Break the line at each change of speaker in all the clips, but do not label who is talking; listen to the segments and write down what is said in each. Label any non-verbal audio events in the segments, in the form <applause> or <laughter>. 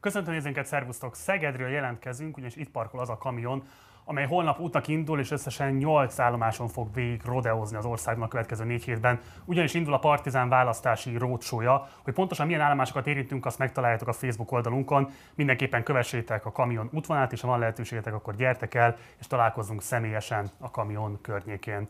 Köszöntöm nézőinket, szervusztok! Szegedről jelentkezünk, ugyanis itt parkol az a kamion, amely holnap útnak indul, és összesen 8 állomáson fog végig rodeozni az országnak a következő négy hétben. Ugyanis indul a Partizán választási rócsója, hogy pontosan milyen állomásokat érintünk, azt megtaláljátok a Facebook oldalunkon. Mindenképpen kövessétek a kamion útvonalát, és ha van lehetőségetek, akkor gyertek el, és találkozzunk személyesen a kamion környékén.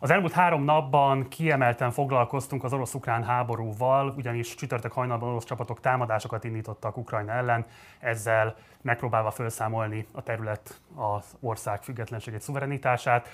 Az elmúlt három napban kiemelten foglalkoztunk az orosz-ukrán háborúval, ugyanis csütörtök hajnalban orosz csapatok támadásokat indítottak Ukrajna ellen, ezzel megpróbálva felszámolni a terület az ország függetlenségét, szuverenitását.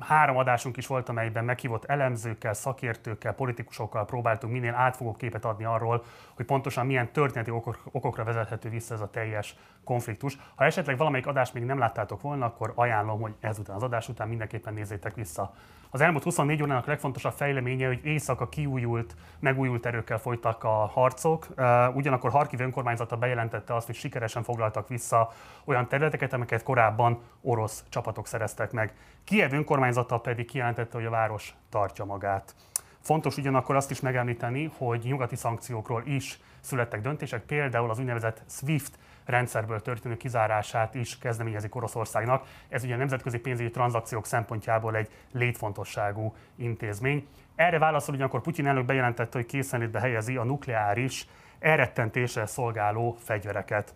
Három adásunk is volt, amelyben meghívott elemzőkkel, szakértőkkel, politikusokkal próbáltunk minél átfogó képet adni arról, hogy pontosan milyen történeti okokra vezethető vissza ez a teljes konfliktus. Ha esetleg valamelyik adást még nem láttátok volna, akkor ajánlom, hogy ezután az adás után mindenképpen nézzétek vissza. Az elmúlt 24 órának legfontosabb fejleménye, hogy éjszaka kiújult, megújult erőkkel folytak a harcok. Ugyanakkor Harkiv önkormányzata bejelentette azt, hogy sikeresen foglaltak vissza olyan területeket, amiket korábban orosz csapatok szereztek meg. Kiev önkormányzata pedig kijelentette, hogy a város tartja magát. Fontos ugyanakkor azt is megemlíteni, hogy nyugati szankciókról is születtek döntések, például az úgynevezett SWIFT rendszerből történő kizárását is kezdeményezik Oroszországnak. Ez ugye a nemzetközi pénzügyi tranzakciók szempontjából egy létfontosságú intézmény. Erre válaszol ugyanakkor Putyin elnök bejelentette, hogy készenlétbe helyezi a nukleáris elrettentésre szolgáló fegyvereket.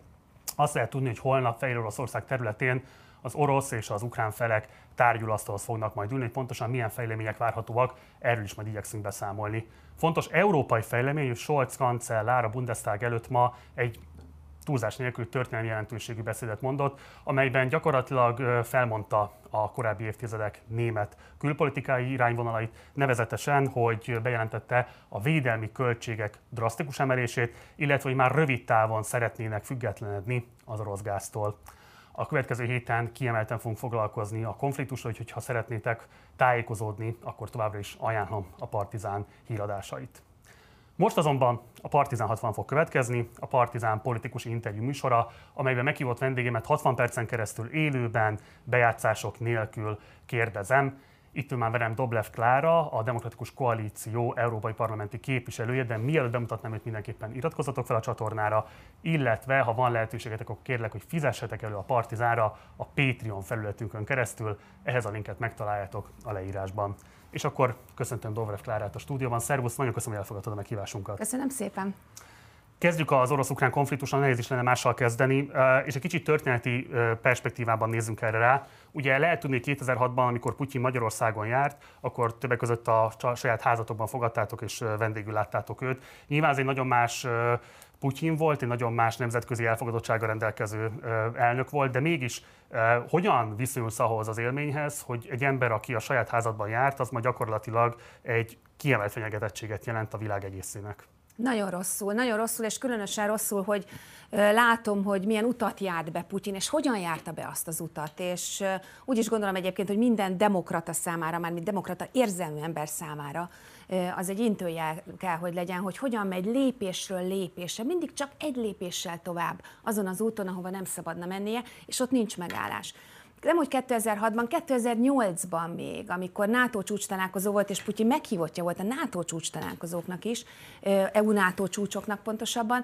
Azt lehet tudni, hogy holnap Fehér Oroszország területén az orosz és az ukrán felek tárgyulasztalhoz fognak majd ülni, pontosan milyen fejlemények várhatóak, erről is majd igyekszünk beszámolni. Fontos európai fejlemény, hogy Scholz kancellár a Bundestag előtt ma egy túlzás nélkül történelmi jelentőségű beszédet mondott, amelyben gyakorlatilag felmondta a korábbi évtizedek német külpolitikai irányvonalait, nevezetesen, hogy bejelentette a védelmi költségek drasztikus emelését, illetve hogy már rövid távon szeretnének függetlenedni az orosz gáztól. A következő héten kiemelten fogunk foglalkozni a konfliktusról, úgyhogy ha szeretnétek tájékozódni, akkor továbbra is ajánlom a Partizán híradásait. Most azonban a Partizán 60 fog következni, a Partizán politikus interjú műsora, amelyben meghívott vendégemet 60 percen keresztül élőben, bejátszások nélkül kérdezem. Itt ül már velem Doblev Klára, a Demokratikus Koalíció Európai Parlamenti képviselője, de mielőtt bemutatnám őt, mindenképpen iratkozzatok fel a csatornára, illetve ha van lehetőségetek, akkor kérlek, hogy fizessetek elő a Partizára a Patreon felületünkön keresztül. Ehhez a linket megtaláljátok a leírásban. És akkor köszöntöm Dobrev Klárát a stúdióban. Szervusz, nagyon köszönöm, hogy elfogadtad a meghívásunkat.
Köszönöm szépen.
Kezdjük az orosz-ukrán konfliktuson, nehéz is lenne mással kezdeni, és egy kicsit történeti perspektívában nézzünk erre rá. Ugye lehet tudni, hogy 2006-ban, amikor Putyin Magyarországon járt, akkor többek között a saját házatokban fogadtátok és vendégül láttátok őt. Nyilván ez egy nagyon más Putyin volt, egy nagyon más nemzetközi elfogadottsága rendelkező elnök volt, de mégis hogyan viszonyulsz ahhoz az élményhez, hogy egy ember, aki a saját házadban járt, az ma gyakorlatilag egy kiemelt fenyegetettséget jelent a világ egészének?
Nagyon rosszul, nagyon rosszul, és különösen rosszul, hogy látom, hogy milyen utat járt be Putyin, és hogyan járta be azt az utat. És úgy is gondolom egyébként, hogy minden demokrata számára, már demokrata érzelmű ember számára, az egy intőjel kell, hogy legyen, hogy hogyan megy lépésről lépésre, mindig csak egy lépéssel tovább azon az úton, ahova nem szabadna mennie, és ott nincs megállás. Nem hogy 2006-ban, 2008-ban még, amikor NATO csúcs volt, és Putyin meghívottja volt a NATO csúcs is, EU-NATO csúcsoknak pontosabban,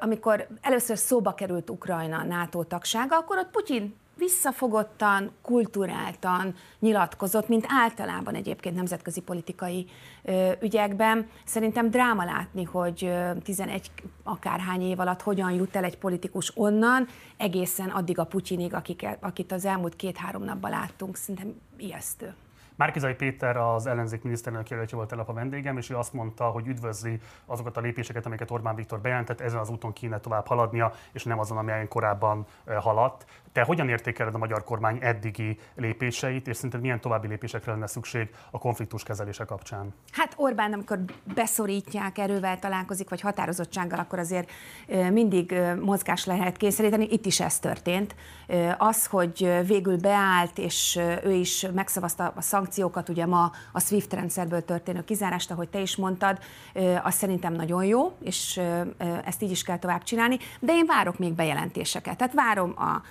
amikor először szóba került Ukrajna NATO tagsága, akkor ott Putyin visszafogottan, kulturáltan nyilatkozott, mint általában egyébként nemzetközi politikai ö, ügyekben. Szerintem dráma látni, hogy ö, 11 akárhány év alatt hogyan jut el egy politikus onnan, egészen addig a Putyinig, akiket, akit az elmúlt két-három napban láttunk. Szerintem ijesztő.
Márkizai Péter az ellenzék miniszterelnök jelöltje volt a vendégem, és ő azt mondta, hogy üdvözli azokat a lépéseket, amiket Orbán Viktor bejelentett, ezen az úton kéne tovább haladnia, és nem azon, amelyen korábban haladt. Te hogyan értékeled a magyar kormány eddigi lépéseit, és szerinted milyen további lépésekre lenne szükség a konfliktus kezelése kapcsán?
Hát Orbán, amikor beszorítják, erővel találkozik, vagy határozottsággal, akkor azért mindig mozgás lehet kényszeríteni. Itt is ez történt. Az, hogy végül beállt, és ő is megszavazta a szankciókat, ugye ma a SWIFT rendszerből történő kizárást, ahogy te is mondtad, az szerintem nagyon jó, és ezt így is kell tovább csinálni, de én várok még bejelentéseket. Tehát várom a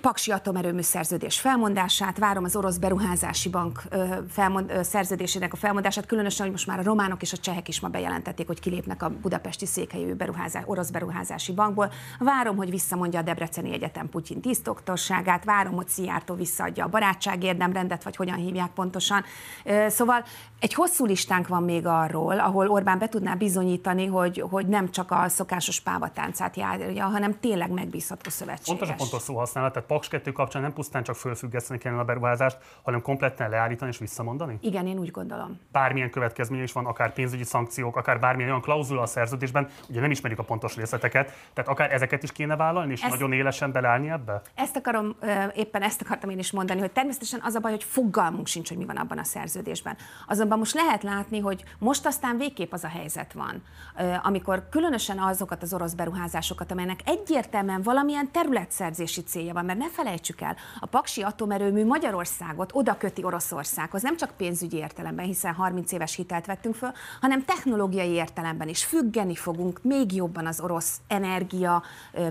Paksi atomerőmű szerződés felmondását, várom az orosz beruházási bank felmond, szerződésének a felmondását, különösen, hogy most már a románok és a csehek is ma bejelentették, hogy kilépnek a budapesti székhelyű beruházás, orosz beruházási bankból. Várom, hogy visszamondja a Debreceni Egyetem Putyin tisztoktorságát, várom, hogy Szijjártó visszaadja a barátság érdemrendet, vagy hogyan hívják pontosan. Szóval egy hosszú listánk van még arról, ahol Orbán be tudná bizonyítani, hogy, hogy nem csak a szokásos pávatáncát járja, hanem tényleg megbízható szövetséges.
Pontos pontos szó használat, tehát Paks 2 kapcsán nem pusztán csak fölfüggeszteni kellene a beruházást, hanem kompletten leállítani és visszamondani?
Igen, én úgy gondolom.
Bármilyen következménye is van, akár pénzőgyi szankciók, akár bármilyen olyan klauzula a szerződésben, ugye nem ismerjük a pontos részleteket, tehát akár ezeket is kéne vállalni, és ezt, nagyon élesen beleállni ebbe?
Ezt akarom, éppen ezt akartam én is mondani, hogy természetesen az a baj, hogy fogalmunk sincs, hogy mi van abban a szerződésben. Azonban most lehet látni, hogy most aztán végképp az a helyzet van, amikor különösen azokat az orosz beruházásokat, amelynek egyértelműen valamilyen területszerzési célja van, mert ne felejtsük el, a Paksi atomerőmű Magyarországot oda köti Oroszországhoz, nem csak pénzügyi értelemben, hiszen 30 éves hitelt vettünk föl, hanem technológiai értelemben is. Függeni fogunk még jobban az orosz energia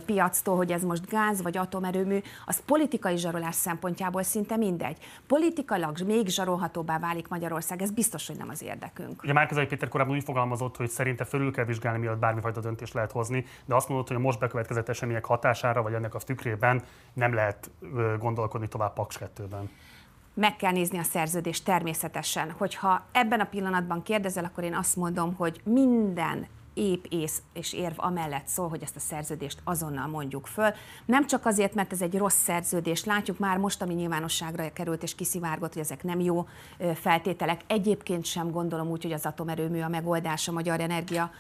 piactól, hogy ez most gáz vagy atomerőmű, az politikai zsarolás szempontjából szinte mindegy. Politikailag még zsarolhatóbbá válik Magyarország, ez biztos, hogy nem az érdekünk.
Ugye Márkizai Péter korábban úgy fogalmazott, hogy szerinte fölül kell vizsgálni, mielőtt bármifajta döntést lehet hozni, de azt mondott, hogy a most bekövetkezett események hatására, vagy ennek a tükrében nem lehet gondolkodni tovább Paks 2-ben
meg kell nézni a szerződést természetesen. Hogyha ebben a pillanatban kérdezel, akkor én azt mondom, hogy minden épp ész és érv amellett szól, hogy ezt a szerződést azonnal mondjuk föl. Nem csak azért, mert ez egy rossz szerződés, látjuk már most, ami nyilvánosságra került és kiszivárgott, hogy ezek nem jó feltételek. Egyébként sem gondolom úgy, hogy az atomerőmű a megoldás a magyar energia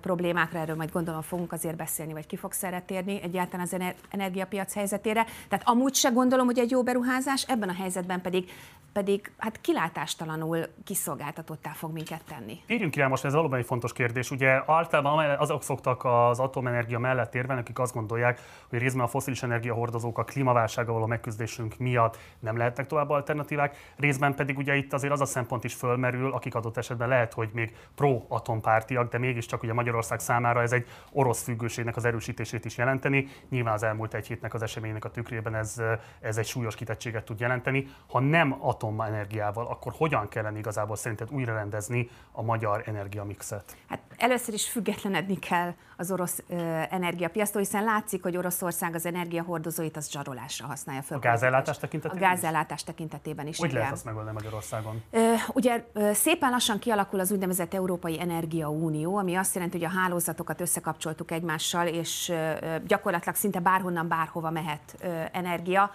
problémákra, erről majd gondolom fogunk azért beszélni, vagy ki fog szeretérni egyáltalán az energiapiac helyzetére. Tehát amúgy se gondolom, hogy egy jó beruházás, ebben a helyzetben pedig pedig hát kilátástalanul kiszolgáltatottá fog minket tenni.
Írjunk rá most, ez valóban egy fontos kérdés. Ugye általában azok szoktak az atomenergia mellett érvelni, akik azt gondolják, hogy részben a foszilis energiahordozók a klímaválsággal való megküzdésünk miatt nem lehetnek tovább alternatívák, részben pedig ugye itt azért az a szempont is fölmerül, akik adott esetben lehet, hogy még pro-atompártiak, de mégiscsak ugye Magyarország számára ez egy orosz függőségnek az erősítését is jelenteni. Nyilván az elmúlt egy hétnek az eseménynek a tükrében ez, ez egy súlyos kitettséget tud jelenteni. Ha nem atomenergiával, akkor hogyan kellene igazából szerinted újra rendezni a magyar energiamixet?
Hát először is függetlenedni kell az orosz ö, energiapiasztól, hiszen látszik, hogy Oroszország az energiahordozóit az zsarolásra használja
föl. A gázellátás tekintetében?
A gázellátás tekintetében is.
Hogy igen. lehet azt megoldani Magyarországon?
Ö, ugye ö, szépen lassan kialakul az úgynevezett Európai Energia Unió, ami azt jelenti, hogy a hálózatokat összekapcsoltuk egymással, és ö, gyakorlatilag szinte bárhonnan bárhova mehet ö, energia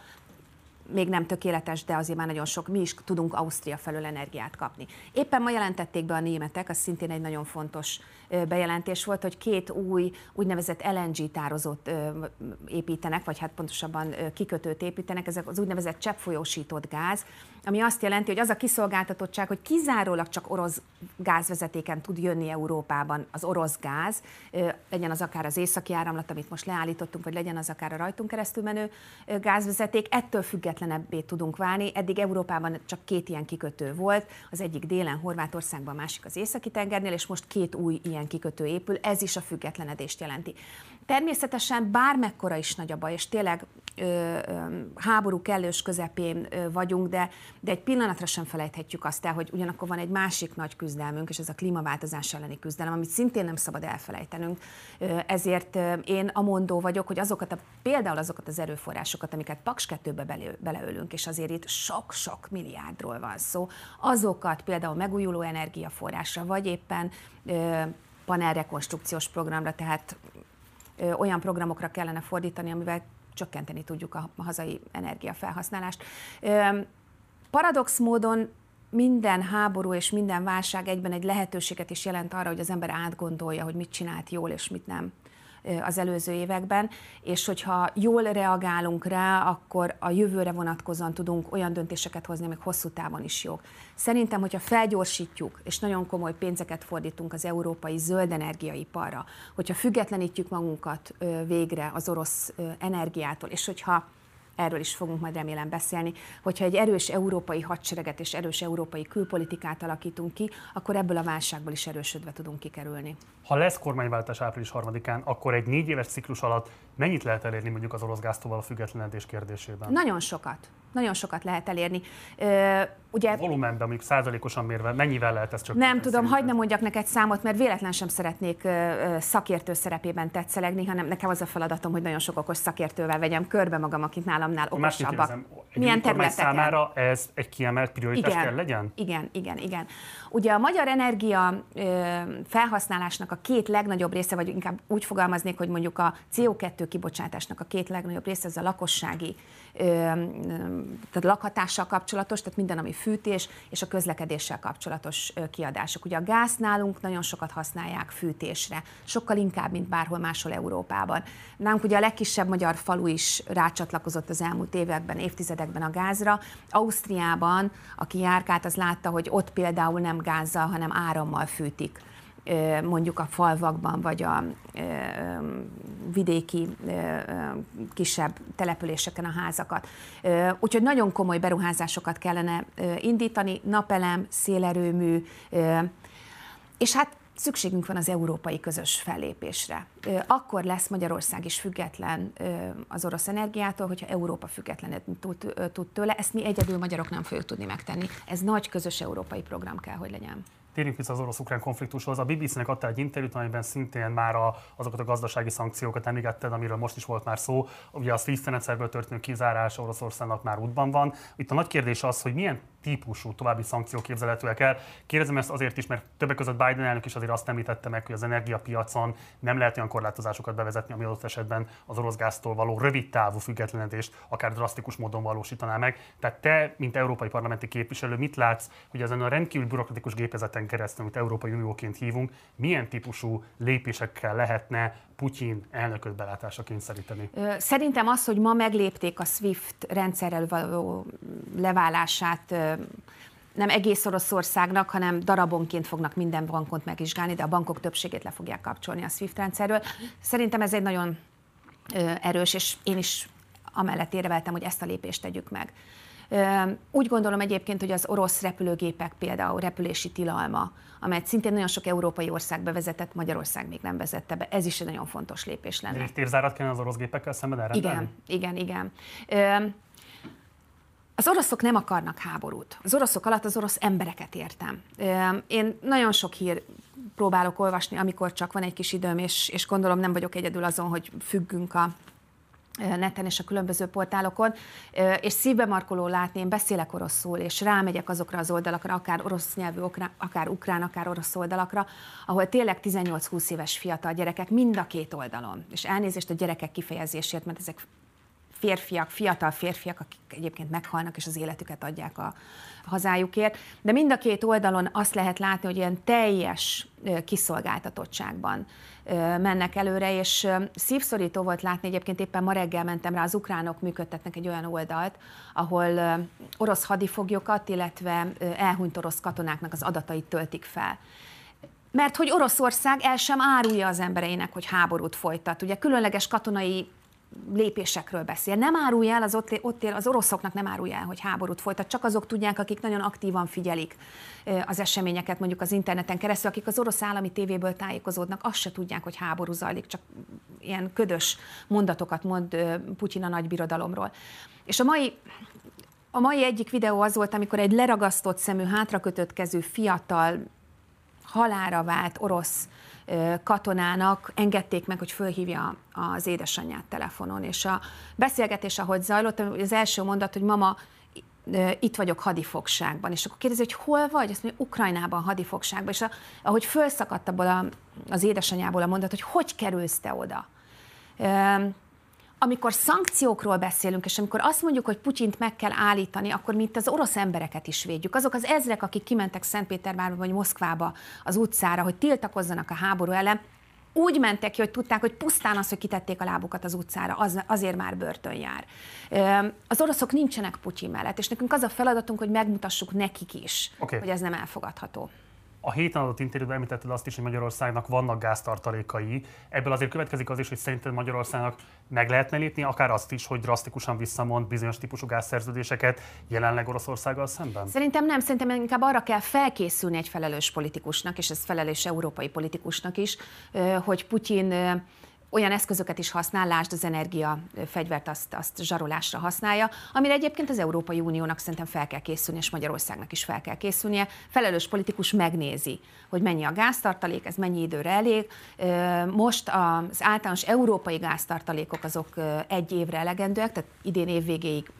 még nem tökéletes, de azért már nagyon sok, mi is tudunk Ausztria felől energiát kapni. Éppen ma jelentették be a németek, az szintén egy nagyon fontos bejelentés volt, hogy két új úgynevezett LNG tározót építenek, vagy hát pontosabban kikötőt építenek, ezek az úgynevezett cseppfolyósított gáz, ami azt jelenti, hogy az a kiszolgáltatottság, hogy kizárólag csak orosz gázvezetéken tud jönni Európában az orosz gáz, legyen az akár az északi áramlat, amit most leállítottunk, vagy legyen az akár a rajtunk keresztül menő gázvezeték, ettől függetlenebbé tudunk válni. Eddig Európában csak két ilyen kikötő volt, az egyik délen, Horvátországban, a másik az északi tengernél, és most két új ilyen kikötő épül, ez is a függetlenedést jelenti. Természetesen bármekkora is nagy a baj, és tényleg ö, ö, háború kellős közepén ö, vagyunk, de, de egy pillanatra sem felejthetjük azt el, hogy ugyanakkor van egy másik nagy küzdelmünk, és ez a klímaváltozás elleni küzdelem, amit szintén nem szabad elfelejtenünk. Ö, ezért ö, én amondó vagyok, hogy azokat a, például azokat az erőforrásokat, amiket Paks 2-be bele, beleölünk, és azért itt sok-sok milliárdról van szó, azokat például megújuló energiaforrásra, vagy éppen ö, panelrekonstrukciós programra, tehát olyan programokra kellene fordítani, amivel csökkenteni tudjuk a hazai energiafelhasználást. Paradox módon minden háború és minden válság egyben egy lehetőséget is jelent arra, hogy az ember átgondolja, hogy mit csinált jól és mit nem az előző években, és hogyha jól reagálunk rá, akkor a jövőre vonatkozóan tudunk olyan döntéseket hozni, amik hosszú távon is jók. Szerintem, hogyha felgyorsítjuk, és nagyon komoly pénzeket fordítunk az európai zöld energiaiparra, hogyha függetlenítjük magunkat végre az orosz energiától, és hogyha erről is fogunk majd remélem beszélni, hogyha egy erős európai hadsereget és erős európai külpolitikát alakítunk ki, akkor ebből a válságból is erősödve tudunk kikerülni.
Ha lesz kormányváltás április harmadikán, akkor egy négy éves ciklus alatt mennyit lehet elérni mondjuk az orosz gáztóval a függetlenedés kérdésében?
Nagyon sokat. Nagyon sokat lehet elérni.
Ugye, Volumenben, mondjuk százalékosan mérve, mennyivel lehet ezt csak?
Nem tudom, hagyd ne mondjak neked számot, mert véletlen sem szeretnék szakértő szerepében tetszelegni, hanem nekem az a feladatom, hogy nagyon sok okos szakértővel vegyem körbe magam, akik nálamnál okosabbak.
Milyen területeken? számára ez egy kiemelt prioritás igen, kell legyen?
Igen, igen, igen. Ugye a magyar energia felhasználásnak a két legnagyobb része, vagy inkább úgy fogalmaznék, hogy mondjuk a CO2 kibocsátásnak a két legnagyobb része, ez a lakossági tehát lakhatással kapcsolatos, tehát minden, ami fűtés, és a közlekedéssel kapcsolatos kiadások. Ugye a gáz nálunk nagyon sokat használják fűtésre, sokkal inkább, mint bárhol máshol Európában. Nálunk ugye a legkisebb magyar falu is rácsatlakozott az elmúlt években, évtizedekben a gázra. Ausztriában, aki járkált, az látta, hogy ott például nem gázzal, hanem árammal fűtik mondjuk a falvakban, vagy a vidéki kisebb településeken a házakat. Úgyhogy nagyon komoly beruházásokat kellene indítani, napelem, szélerőmű, és hát szükségünk van az európai közös fellépésre. Akkor lesz Magyarország is független az orosz energiától, hogyha Európa független tud tőle. Ezt mi egyedül magyarok nem fogjuk tudni megtenni. Ez nagy közös európai program kell, hogy legyen.
Térjünk vissza az orosz-ukrán konfliktushoz. A BBC-nek adta egy interjút, amiben szintén már a, azokat a gazdasági szankciókat említetted, amiről most is volt már szó. Ugye a SWIFT rendszerből történő kizárás Oroszországnak már útban van. Itt a nagy kérdés az, hogy milyen típusú további szankciók képzelhetőek el. Kérdezem ezt azért is, mert többek között Biden elnök is azért azt említette meg, hogy az energiapiacon nem lehet olyan korlátozásokat bevezetni, ami adott esetben az orosz gáztól való rövid távú függetlenedést akár drasztikus módon valósítaná meg. Tehát te, mint európai parlamenti képviselő, mit látsz, hogy ezen a rendkívül bürokratikus gépezeten keresztül, amit Európai Unióként hívunk, milyen típusú lépésekkel lehetne Putyin elnököt belátásra kényszeríteni?
Szerintem az, hogy ma meglépték a SWIFT rendszerrel való leválását nem egész Oroszországnak, hanem darabonként fognak minden bankot megvizsgálni, de a bankok többségét le fogják kapcsolni a SWIFT rendszerről. Szerintem ez egy nagyon erős, és én is amellett érveltem, hogy ezt a lépést tegyük meg. Úgy gondolom egyébként, hogy az orosz repülőgépek például repülési tilalma, amelyet szintén nagyon sok európai ország bevezetett, Magyarország még nem vezette be. Ez is egy nagyon fontos lépés lenne.
Egy térzárat kellene az orosz gépekkel szemben elrendelni?
Igen, igen, igen. Az oroszok nem akarnak háborút. Az oroszok alatt az orosz embereket értem. Én nagyon sok hír próbálok olvasni, amikor csak van egy kis időm, és, és gondolom nem vagyok egyedül azon, hogy függünk a neten és a különböző portálokon, és szívbe markoló látni, én beszélek oroszul, és rámegyek azokra az oldalakra, akár orosz nyelvű, akár ukrán, akár orosz oldalakra, ahol tényleg 18-20 éves fiatal gyerekek mind a két oldalon, és elnézést a gyerekek kifejezésért, mert ezek férfiak, fiatal férfiak, akik egyébként meghalnak és az életüket adják a hazájukért, de mind a két oldalon azt lehet látni, hogy ilyen teljes kiszolgáltatottságban mennek előre, és szívszorító volt látni, egyébként éppen ma reggel mentem rá, az ukránok működtetnek egy olyan oldalt, ahol orosz hadifoglyokat, illetve elhunyt orosz katonáknak az adatait töltik fel mert hogy Oroszország el sem árulja az embereinek, hogy háborút folytat. Ugye különleges katonai lépésekről beszél. Nem árulja el, az ott, ott él, az oroszoknak nem árulja el, hogy háborút folytat, csak azok tudják, akik nagyon aktívan figyelik az eseményeket, mondjuk az interneten keresztül, akik az orosz állami tévéből tájékozódnak, azt se tudják, hogy háború zajlik, csak ilyen ködös mondatokat mond Putyin a nagy birodalomról. És a mai a mai egyik videó az volt, amikor egy leragasztott szemű, hátrakötött kezű, fiatal, halára vált orosz katonának engedték meg, hogy fölhívja az édesanyját telefonon. És a beszélgetés, ahogy zajlott, az első mondat, hogy mama, itt vagyok hadifogságban. És akkor kérdezi, hogy hol vagy? Azt mondja, Ukrajnában hadifogságban. És a, ahogy fölszakadt abból a, az édesanyjából a mondat, hogy hogy kerülsz te oda? Amikor szankciókról beszélünk, és amikor azt mondjuk, hogy Putyint meg kell állítani, akkor mi itt az orosz embereket is védjük. Azok az ezrek, akik kimentek Szentpétervárba vagy Moszkvába az utcára, hogy tiltakozzanak a háború ellen, úgy mentek ki, hogy tudták, hogy pusztán az, hogy kitették a lábukat az utcára, az, azért már börtön jár. Az oroszok nincsenek Putyin mellett, és nekünk az a feladatunk, hogy megmutassuk nekik is, okay. hogy ez nem elfogadható
A héten adott interjúban említetted azt is, hogy Magyarországnak vannak gáztartalékai. Ebből azért következik az is, hogy szerinted Magyarországnak meg lehetne lépni, akár azt is, hogy drasztikusan visszamond bizonyos típusú gázszerződéseket jelenleg Oroszországgal szemben?
Szerintem nem, szerintem inkább arra kell felkészülni egy felelős politikusnak, és ez felelős európai politikusnak is, hogy Putyin olyan eszközöket is használ, lásd az energia fegyvert, azt, azt zsarolásra használja, amire egyébként az Európai Uniónak szerintem fel kell készülni, és Magyarországnak is fel kell készülnie. Felelős politikus megnézi, hogy mennyi a gáztartalék, ez mennyi időre elég. Most az általános európai gáztartalékok azok egy évre elegendőek, tehát idén év végéig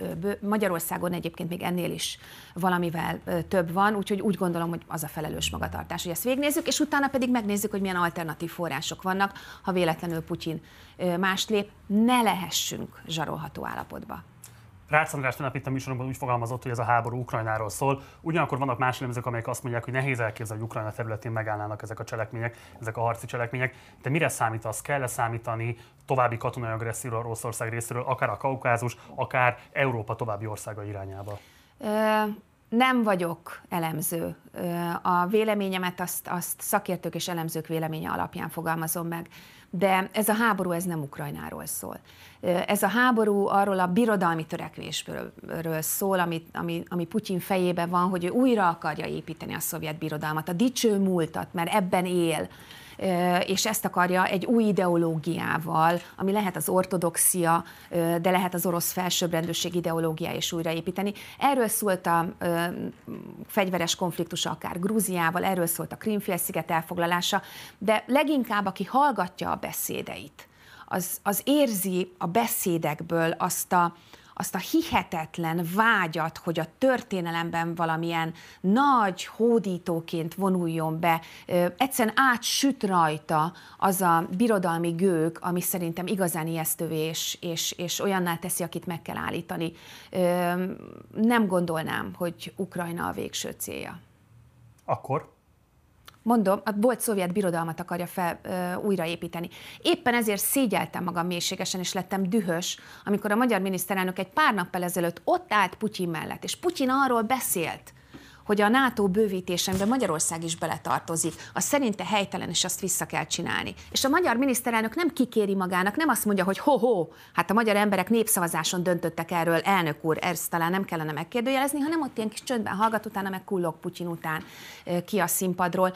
Magyarországon egyébként még ennél is valamivel több van, úgyhogy úgy gondolom, hogy az a felelős magatartás, hogy ezt végnézzük, és utána pedig megnézzük, hogy milyen alternatív források vannak, ha véletlenül Putyin mást lép, ne lehessünk zsarolható állapotba.
Rácz András tegnap itt a műsoromban úgy fogalmazott, hogy ez a háború Ukrajnáról szól. Ugyanakkor vannak más elemzők, amelyek azt mondják, hogy nehéz elképzelni, hogy Ukrajna területén megállnának ezek a cselekmények, ezek a harci cselekmények. De mire számít az? Kell-e számítani további katonai agresszióra Oroszország részéről, akár a Kaukázus, akár Európa további országa irányába?
nem vagyok elemző. A véleményemet azt, azt szakértők és elemzők véleménye alapján fogalmazom meg. De ez a háború, ez nem Ukrajnáról szól. Ez a háború arról a birodalmi törekvésről szól, ami, ami, ami Putyin fejében van, hogy ő újra akarja építeni a szovjet birodalmat, a dicső múltat, mert ebben él és ezt akarja egy új ideológiával, ami lehet az ortodoxia, de lehet az orosz felsőbbrendőség ideológiája is újraépíteni. Erről szólt a fegyveres konfliktus akár Grúziával, erről szólt a Krímfélsziget elfoglalása, de leginkább aki hallgatja a beszédeit, az, az érzi a beszédekből azt a, azt a hihetetlen vágyat, hogy a történelemben valamilyen nagy hódítóként vonuljon be, egyszerűen átsüt rajta az a birodalmi gőg, ami szerintem igazán ijesztővé és, és, és olyanná teszi, akit meg kell állítani. Nem gondolnám, hogy Ukrajna a végső célja.
Akkor?
Mondom, a volt szovjet birodalmat akarja fel, ö, újraépíteni. Éppen ezért szégyeltem magam mélységesen, és lettem dühös, amikor a magyar miniszterelnök egy pár nappal ezelőtt ott állt Putyin mellett, és Putyin arról beszélt, hogy a NATO bővítésemben Magyarország is beletartozik, az szerinte helytelen, és azt vissza kell csinálni. És a magyar miniszterelnök nem kikéri magának, nem azt mondja, hogy ho-ho, hát a magyar emberek népszavazáson döntöttek erről, elnök úr, ezt talán nem kellene megkérdőjelezni, hanem ott ilyen kis csöndben hallgat, utána meg kullog Putyin után ki a színpadról.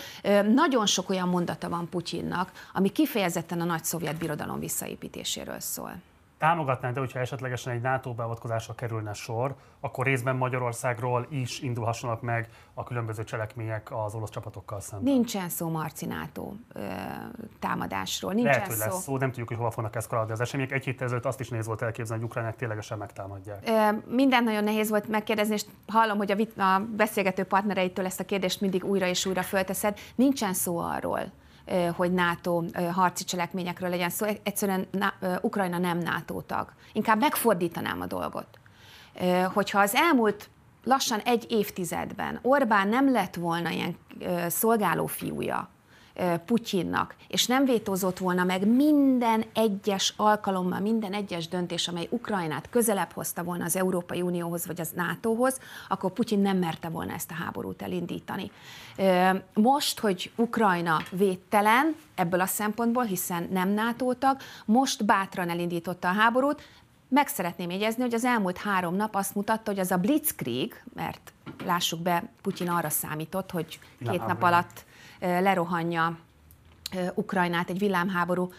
Nagyon sok olyan mondata van Putyinnak, ami kifejezetten a nagy szovjet birodalom visszaépítéséről szól
támogatnánk, de hogyha esetlegesen egy NATO beavatkozásra kerülne sor, akkor részben Magyarországról is indulhassanak meg a különböző cselekmények az orosz csapatokkal szemben.
Nincsen szó Marci NATO ö, támadásról. Nincsen
Lehet, hogy lesz szó. szó, nem tudjuk, hogy hova fognak eszkalálni az események. Egy héttel ezelőtt azt is néz volt elképzelni, hogy Ukrajnát ténylegesen megtámadják.
Ö, minden nagyon nehéz volt megkérdezni, és hallom, hogy a, vit- a beszélgető partnereitől ezt a kérdést mindig újra és újra fölteszed. Nincsen szó arról, hogy NATO harci cselekményekről legyen szó. Egyszerűen Ukrajna nem NATO tag. Inkább megfordítanám a dolgot. Hogyha az elmúlt lassan egy évtizedben Orbán nem lett volna ilyen szolgáló fiúja Putyinnak, és nem vétózott volna meg minden egyes alkalommal, minden egyes döntés, amely Ukrajnát közelebb hozta volna az Európai Unióhoz vagy az NATO-hoz, akkor Putyin nem merte volna ezt a háborút elindítani. Most, hogy Ukrajna védtelen ebből a szempontból, hiszen nem NATO tag, most bátran elindította a háborút, meg szeretném jegyezni, hogy az elmúlt három nap azt mutatta, hogy az a blitzkrieg, mert lássuk be, Putyin arra számított, hogy két nap alatt lerohanja Ukrajnát egy villámháború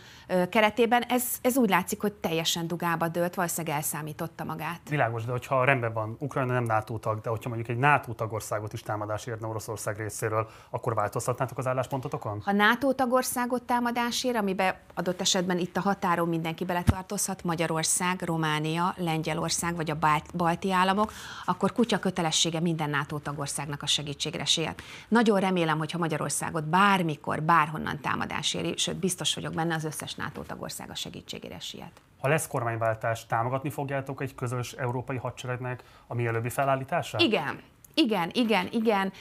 keretében. Ez, ez úgy látszik, hogy teljesen dugába dőlt, valószínűleg elszámította magát.
Világos, de hogyha rendben van, Ukrajna nem NATO tag, de hogyha mondjuk egy NATO tagországot is támadás érne Oroszország részéről, akkor változtatnátok az álláspontotokon?
Ha NATO tagországot támadás ér, amiben adott esetben itt a határon mindenki beletartozhat, Magyarország, Románia, Lengyelország vagy a balti államok, akkor kutya kötelessége minden NATO tagországnak a segítségre siet. Nagyon remélem, hogy ha Magyarországot bármikor, bárhonnan támadás éri, sőt biztos vagyok benne, az összes NATO tagország a segítségére siet.
Ha lesz kormányváltás, támogatni fogjátok egy közös európai hadseregnek a mielőbbi felállítását?
Igen, igen, igen, igen.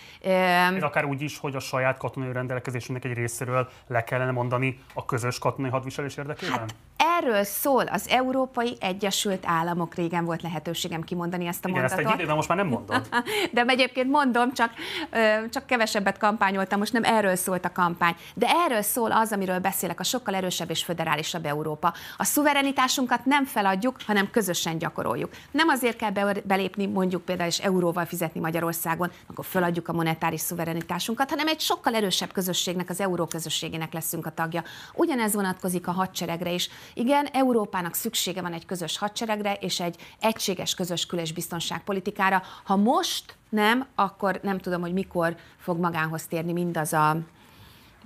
Még akár úgy is, hogy a saját katonai rendelkezésünknek egy részéről le kellene mondani a közös katonai hadviselés érdekében? Hát
Erről szól az Európai Egyesült Államok. Régen volt lehetőségem kimondani ezt a
Igen,
mondatot.
ezt egy időben most már nem mondod. <laughs>
De egyébként mondom, csak, csak kevesebbet kampányoltam, most nem erről szólt a kampány. De erről szól az, amiről beszélek, a sokkal erősebb és föderálisabb Európa. A szuverenitásunkat nem feladjuk, hanem közösen gyakoroljuk. Nem azért kell belépni, mondjuk például és euróval fizetni Magyarországon, akkor feladjuk a monetáris szuverenitásunkat, hanem egy sokkal erősebb közösségnek, az euró közösségének leszünk a tagja. Ugyanez vonatkozik a hadseregre is. Igen, Európának szüksége van egy közös hadseregre és egy egységes közös kül- és biztonságpolitikára. Ha most nem, akkor nem tudom, hogy mikor fog magánhoz térni mindaz a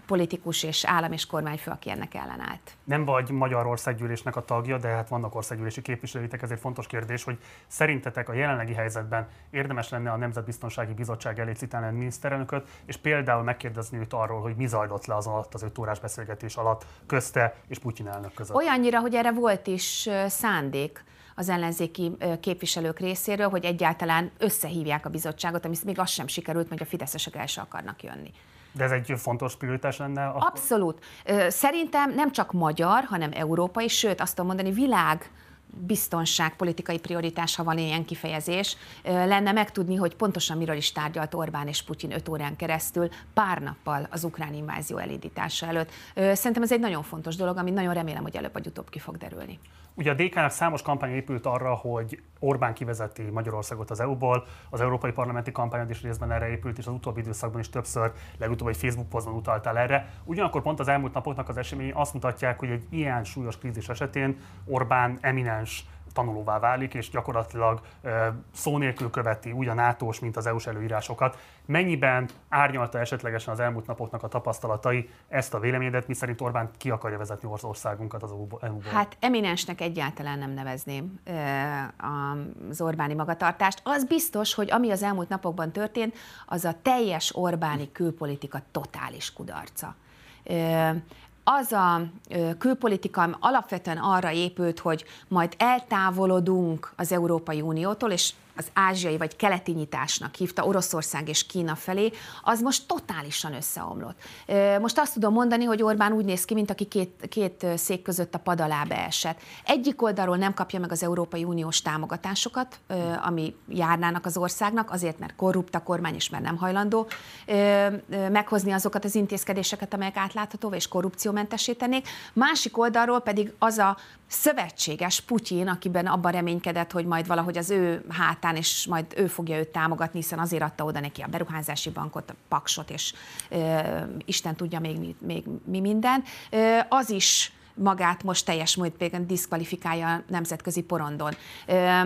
politikus és állam és kormányfő, aki ennek ellenállt.
Nem vagy Magyar Országgyűlésnek a tagja, de hát vannak országgyűlési képviselőitek, ezért fontos kérdés, hogy szerintetek a jelenlegi helyzetben érdemes lenne a Nemzetbiztonsági Bizottság elé citálni a miniszterelnököt, és például megkérdezni őt arról, hogy mi zajlott le az alatt, az öt órás beszélgetés alatt közte és Putyin elnök között.
Olyannyira, hogy erre volt is szándék az ellenzéki képviselők részéről, hogy egyáltalán összehívják a bizottságot, ami még az sem sikerült, hogy a fideszesek el akarnak jönni.
De ez egy fontos prioritás lenne?
Akkor? Abszolút. Szerintem nem csak magyar, hanem európai, sőt azt tudom mondani, világ biztonságpolitikai prioritás, ha van ilyen kifejezés, lenne megtudni, hogy pontosan miről is tárgyalt Orbán és Putyin öt órán keresztül, pár nappal az ukrán invázió elindítása előtt. Szerintem ez egy nagyon fontos dolog, ami nagyon remélem, hogy előbb vagy utóbb ki fog derülni.
Ugye a DK-nak számos kampány épült arra, hogy Orbán kivezeti Magyarországot az EU-ból, az európai parlamenti kampányod is részben erre épült, és az utóbbi időszakban is többször, legutóbb egy Facebook posztban utaltál erre. Ugyanakkor pont az elmúlt napoknak az eseményei azt mutatják, hogy egy ilyen súlyos krízis esetén Orbán eminens tanulóvá válik, és gyakorlatilag szó nélkül követi úgy a nato mint az EU-s előírásokat. Mennyiben árnyalta esetlegesen az elmúlt napoknak a tapasztalatai ezt a véleményedet, miszerint Orbán ki akarja vezetni országunkat az EU-ból?
Hát eminensnek egyáltalán nem nevezném az Orbáni magatartást. Az biztos, hogy ami az elmúlt napokban történt, az a teljes Orbáni külpolitika totális kudarca az a külpolitika alapvetően arra épült, hogy majd eltávolodunk az Európai Uniótól, és az ázsiai vagy keleti nyitásnak hívta Oroszország és Kína felé, az most totálisan összeomlott. Most azt tudom mondani, hogy Orbán úgy néz ki, mint aki két, két szék között a pad alá. Egyik oldalról nem kapja meg az Európai Uniós támogatásokat, ami járnának az országnak, azért, mert korrupt a kormány, és mert nem hajlandó meghozni azokat az intézkedéseket, amelyek átláthatóvá és korrupciómentesítenék. Másik oldalról pedig az a szövetséges Putyin, akiben abban reménykedett, hogy majd valahogy az ő hátán, és majd ő fogja őt támogatni, hiszen azért adta oda neki a beruházási bankot, a paksot, és ö, Isten tudja még még mi minden. Ö, az is magát most teljes módon diszkvalifikálja a nemzetközi porondon. Ö,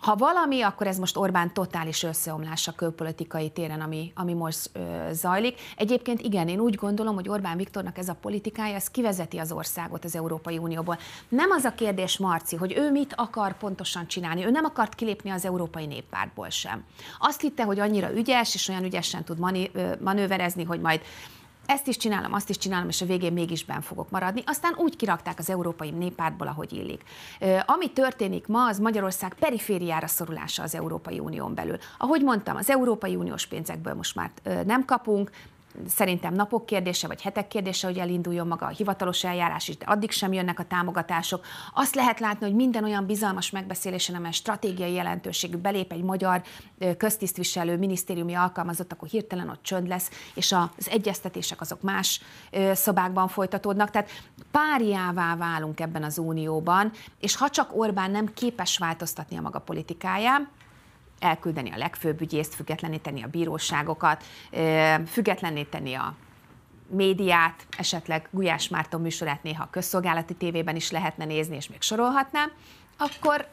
ha valami, akkor ez most Orbán totális összeomlása külpolitikai téren, ami, ami most ö, zajlik. Egyébként igen, én úgy gondolom, hogy Orbán Viktornak ez a politikája, ez kivezeti az országot az Európai Unióból. Nem az a kérdés, Marci, hogy ő mit akar pontosan csinálni. Ő nem akart kilépni az Európai Néppártból sem. Azt hitte, hogy annyira ügyes, és olyan ügyesen tud manőverezni, hogy majd ezt is csinálom, azt is csinálom, és a végén mégis ben fogok maradni. Aztán úgy kirakták az Európai Néppártból, ahogy illik. Ami történik ma, az Magyarország perifériára szorulása az Európai Unión belül. Ahogy mondtam, az Európai Uniós pénzekből most már nem kapunk, szerintem napok kérdése, vagy hetek kérdése, hogy elinduljon maga a hivatalos eljárás is, de addig sem jönnek a támogatások. Azt lehet látni, hogy minden olyan bizalmas megbeszélésen, amely stratégiai jelentőségű belép egy magyar köztisztviselő, minisztériumi alkalmazott, akkor hirtelen ott csönd lesz, és az egyeztetések azok más szobákban folytatódnak. Tehát páriává válunk ebben az unióban, és ha csak Orbán nem képes változtatni a maga politikáját, elküldeni a legfőbb ügyészt, függetleníteni a bíróságokat, függetleníteni a médiát, esetleg Gulyás Márton műsorát néha a közszolgálati tévében is lehetne nézni, és még sorolhatnám, akkor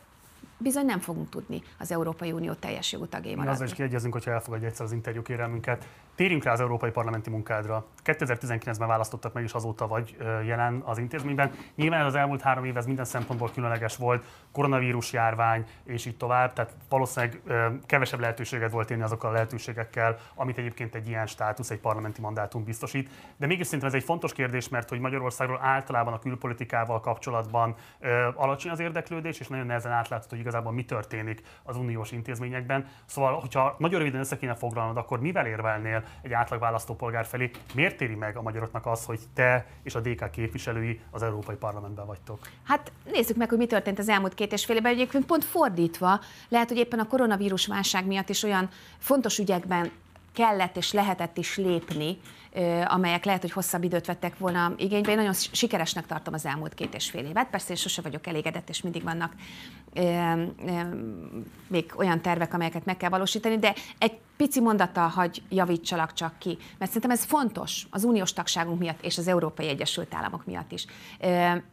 bizony nem fogunk tudni az Európai Unió teljes jogú tagjai maradni.
Azzal is kiegyezünk, hogyha elfogadja egyszer az interjú kérelmünket. Térjünk rá az európai parlamenti munkádra. 2019-ben választottak meg, és azóta vagy jelen az intézményben. Nyilván az elmúlt három év ez minden szempontból különleges volt, koronavírus járvány, és így tovább, tehát valószínűleg kevesebb lehetőséget volt élni azokkal a lehetőségekkel, amit egyébként egy ilyen státusz, egy parlamenti mandátum biztosít. De mégis szerintem ez egy fontos kérdés, mert hogy Magyarországról általában a külpolitikával kapcsolatban alacsony az érdeklődés, és nagyon nehezen átlátható, hogy igazából mi történik az uniós intézményekben. Szóval, hogyha nagyon röviden össze kéne foglalnod, akkor mivel érvelnél egy átlag választópolgár felé. Miért éri meg a magyaroknak az, hogy te és a DK képviselői az Európai Parlamentben vagytok?
Hát nézzük meg, hogy mi történt az elmúlt két és fél évben. Egyébként pont fordítva, lehet, hogy éppen a koronavírus válság miatt is olyan fontos ügyekben kellett és lehetett is lépni, amelyek lehet, hogy hosszabb időt vettek volna igénybe. Én nagyon sikeresnek tartom az elmúlt két és fél évet. Persze én sose vagyok elégedett, és mindig vannak még olyan tervek, amelyeket meg kell valósítani, de egy pici mondata, hogy javítsalak csak ki, mert szerintem ez fontos az uniós tagságunk miatt és az Európai Egyesült Államok miatt is.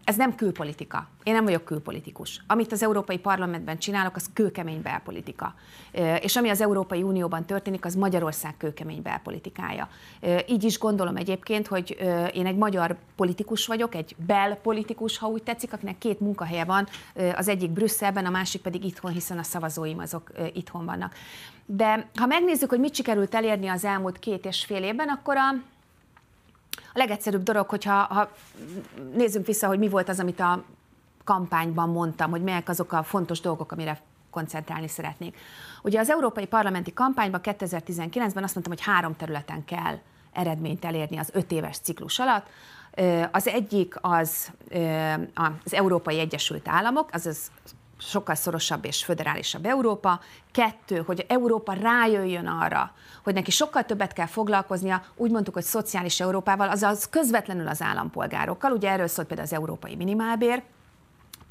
Ez nem külpolitika. Én nem vagyok külpolitikus. Amit az Európai Parlamentben csinálok, az kőkemény belpolitika. És ami az Európai Unióban történik, az Magyarország kőkemény belpolitikája. Így is gondolom egyébként, hogy én egy magyar politikus vagyok, egy belpolitikus, ha úgy tetszik, akinek két munkahelye van, az egyik Brüsszelben, a másik pedig itthon, hiszen a szavazóim azok itthon vannak. De ha megnézzük, hogy mit sikerült elérni az elmúlt két és fél évben, akkor a, a legegyszerűbb dolog, hogyha ha nézzünk vissza, hogy mi volt az, amit a kampányban mondtam, hogy melyek azok a fontos dolgok, amire koncentrálni szeretnék. Ugye az Európai Parlamenti kampányban 2019-ben azt mondtam, hogy három területen kell eredményt elérni az öt éves ciklus alatt. Az egyik az az Európai Egyesült Államok, azaz sokkal szorosabb és föderálisabb Európa. Kettő, hogy Európa rájöjjön arra, hogy neki sokkal többet kell foglalkoznia, úgy mondtuk, hogy szociális Európával, azaz közvetlenül az állampolgárokkal. Ugye erről szólt például az európai minimálbér,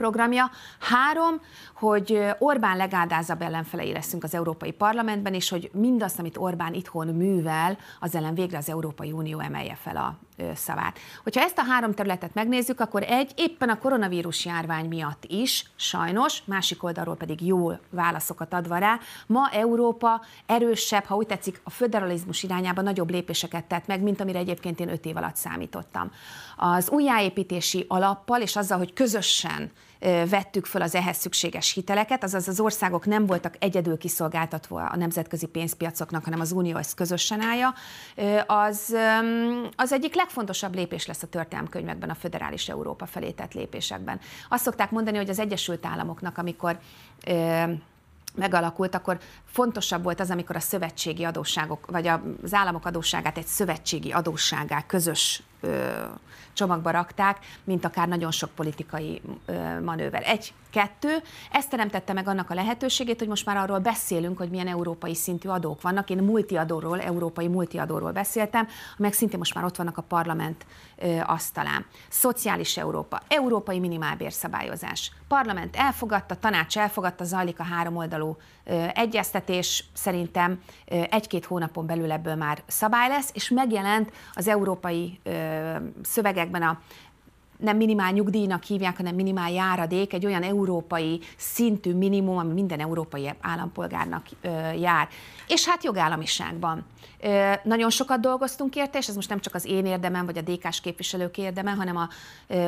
programja. Három, hogy Orbán legáldázabb ellenfelei leszünk az Európai Parlamentben, és hogy mindazt, amit Orbán itthon művel, az ellen végre az Európai Unió emelje fel a szavát. Hogyha ezt a három területet megnézzük, akkor egy éppen a koronavírus járvány miatt is, sajnos, másik oldalról pedig jó válaszokat adva rá, ma Európa erősebb, ha úgy tetszik, a föderalizmus irányába nagyobb lépéseket tett meg, mint amire egyébként én öt év alatt számítottam. Az újjáépítési alappal és azzal, hogy közösen vettük föl az ehhez szükséges hiteleket, azaz az országok nem voltak egyedül kiszolgáltatva a nemzetközi pénzpiacoknak, hanem az Unió ezt közösen állja, az, az egyik legfontosabb lépés lesz a történelmkönyvekben a föderális Európa felé tett lépésekben. Azt szokták mondani, hogy az Egyesült Államoknak, amikor megalakult, akkor fontosabb volt az, amikor a szövetségi adósságok, vagy az államok adósságát egy szövetségi adósságá közös csomagba rakták, mint akár nagyon sok politikai manőver. Egy, kettő, ezt teremtette meg annak a lehetőségét, hogy most már arról beszélünk, hogy milyen európai szintű adók vannak. Én multiadóról, európai multiadóról beszéltem, amelyek szintén most már ott vannak a parlament asztalán. Szociális Európa, európai minimálbérszabályozás. Parlament elfogadta, tanács elfogadta, zajlik a három oldalú egyeztetés, szerintem egy-két hónapon belül ebből már szabály lesz, és megjelent az európai szövegekben a nem minimál nyugdíjnak hívják, hanem minimál járadék, egy olyan európai szintű minimum, ami minden európai állampolgárnak jár. És hát jogállamiságban. Nagyon sokat dolgoztunk érte, és ez most nem csak az én érdemem, vagy a DK-s képviselők érdeme, hanem a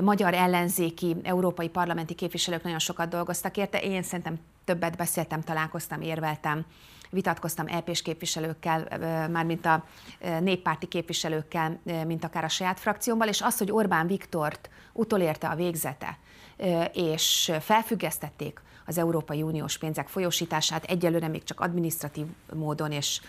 magyar ellenzéki európai parlamenti képviselők nagyon sokat dolgoztak érte. Én szerintem többet beszéltem, találkoztam, érveltem vitatkoztam EP-s képviselőkkel, mármint a néppárti képviselőkkel, mint akár a saját frakciómmal, és az, hogy Orbán Viktort utolérte a végzete, és felfüggesztették az Európai Uniós pénzek folyósítását, egyelőre még csak administratív módon, és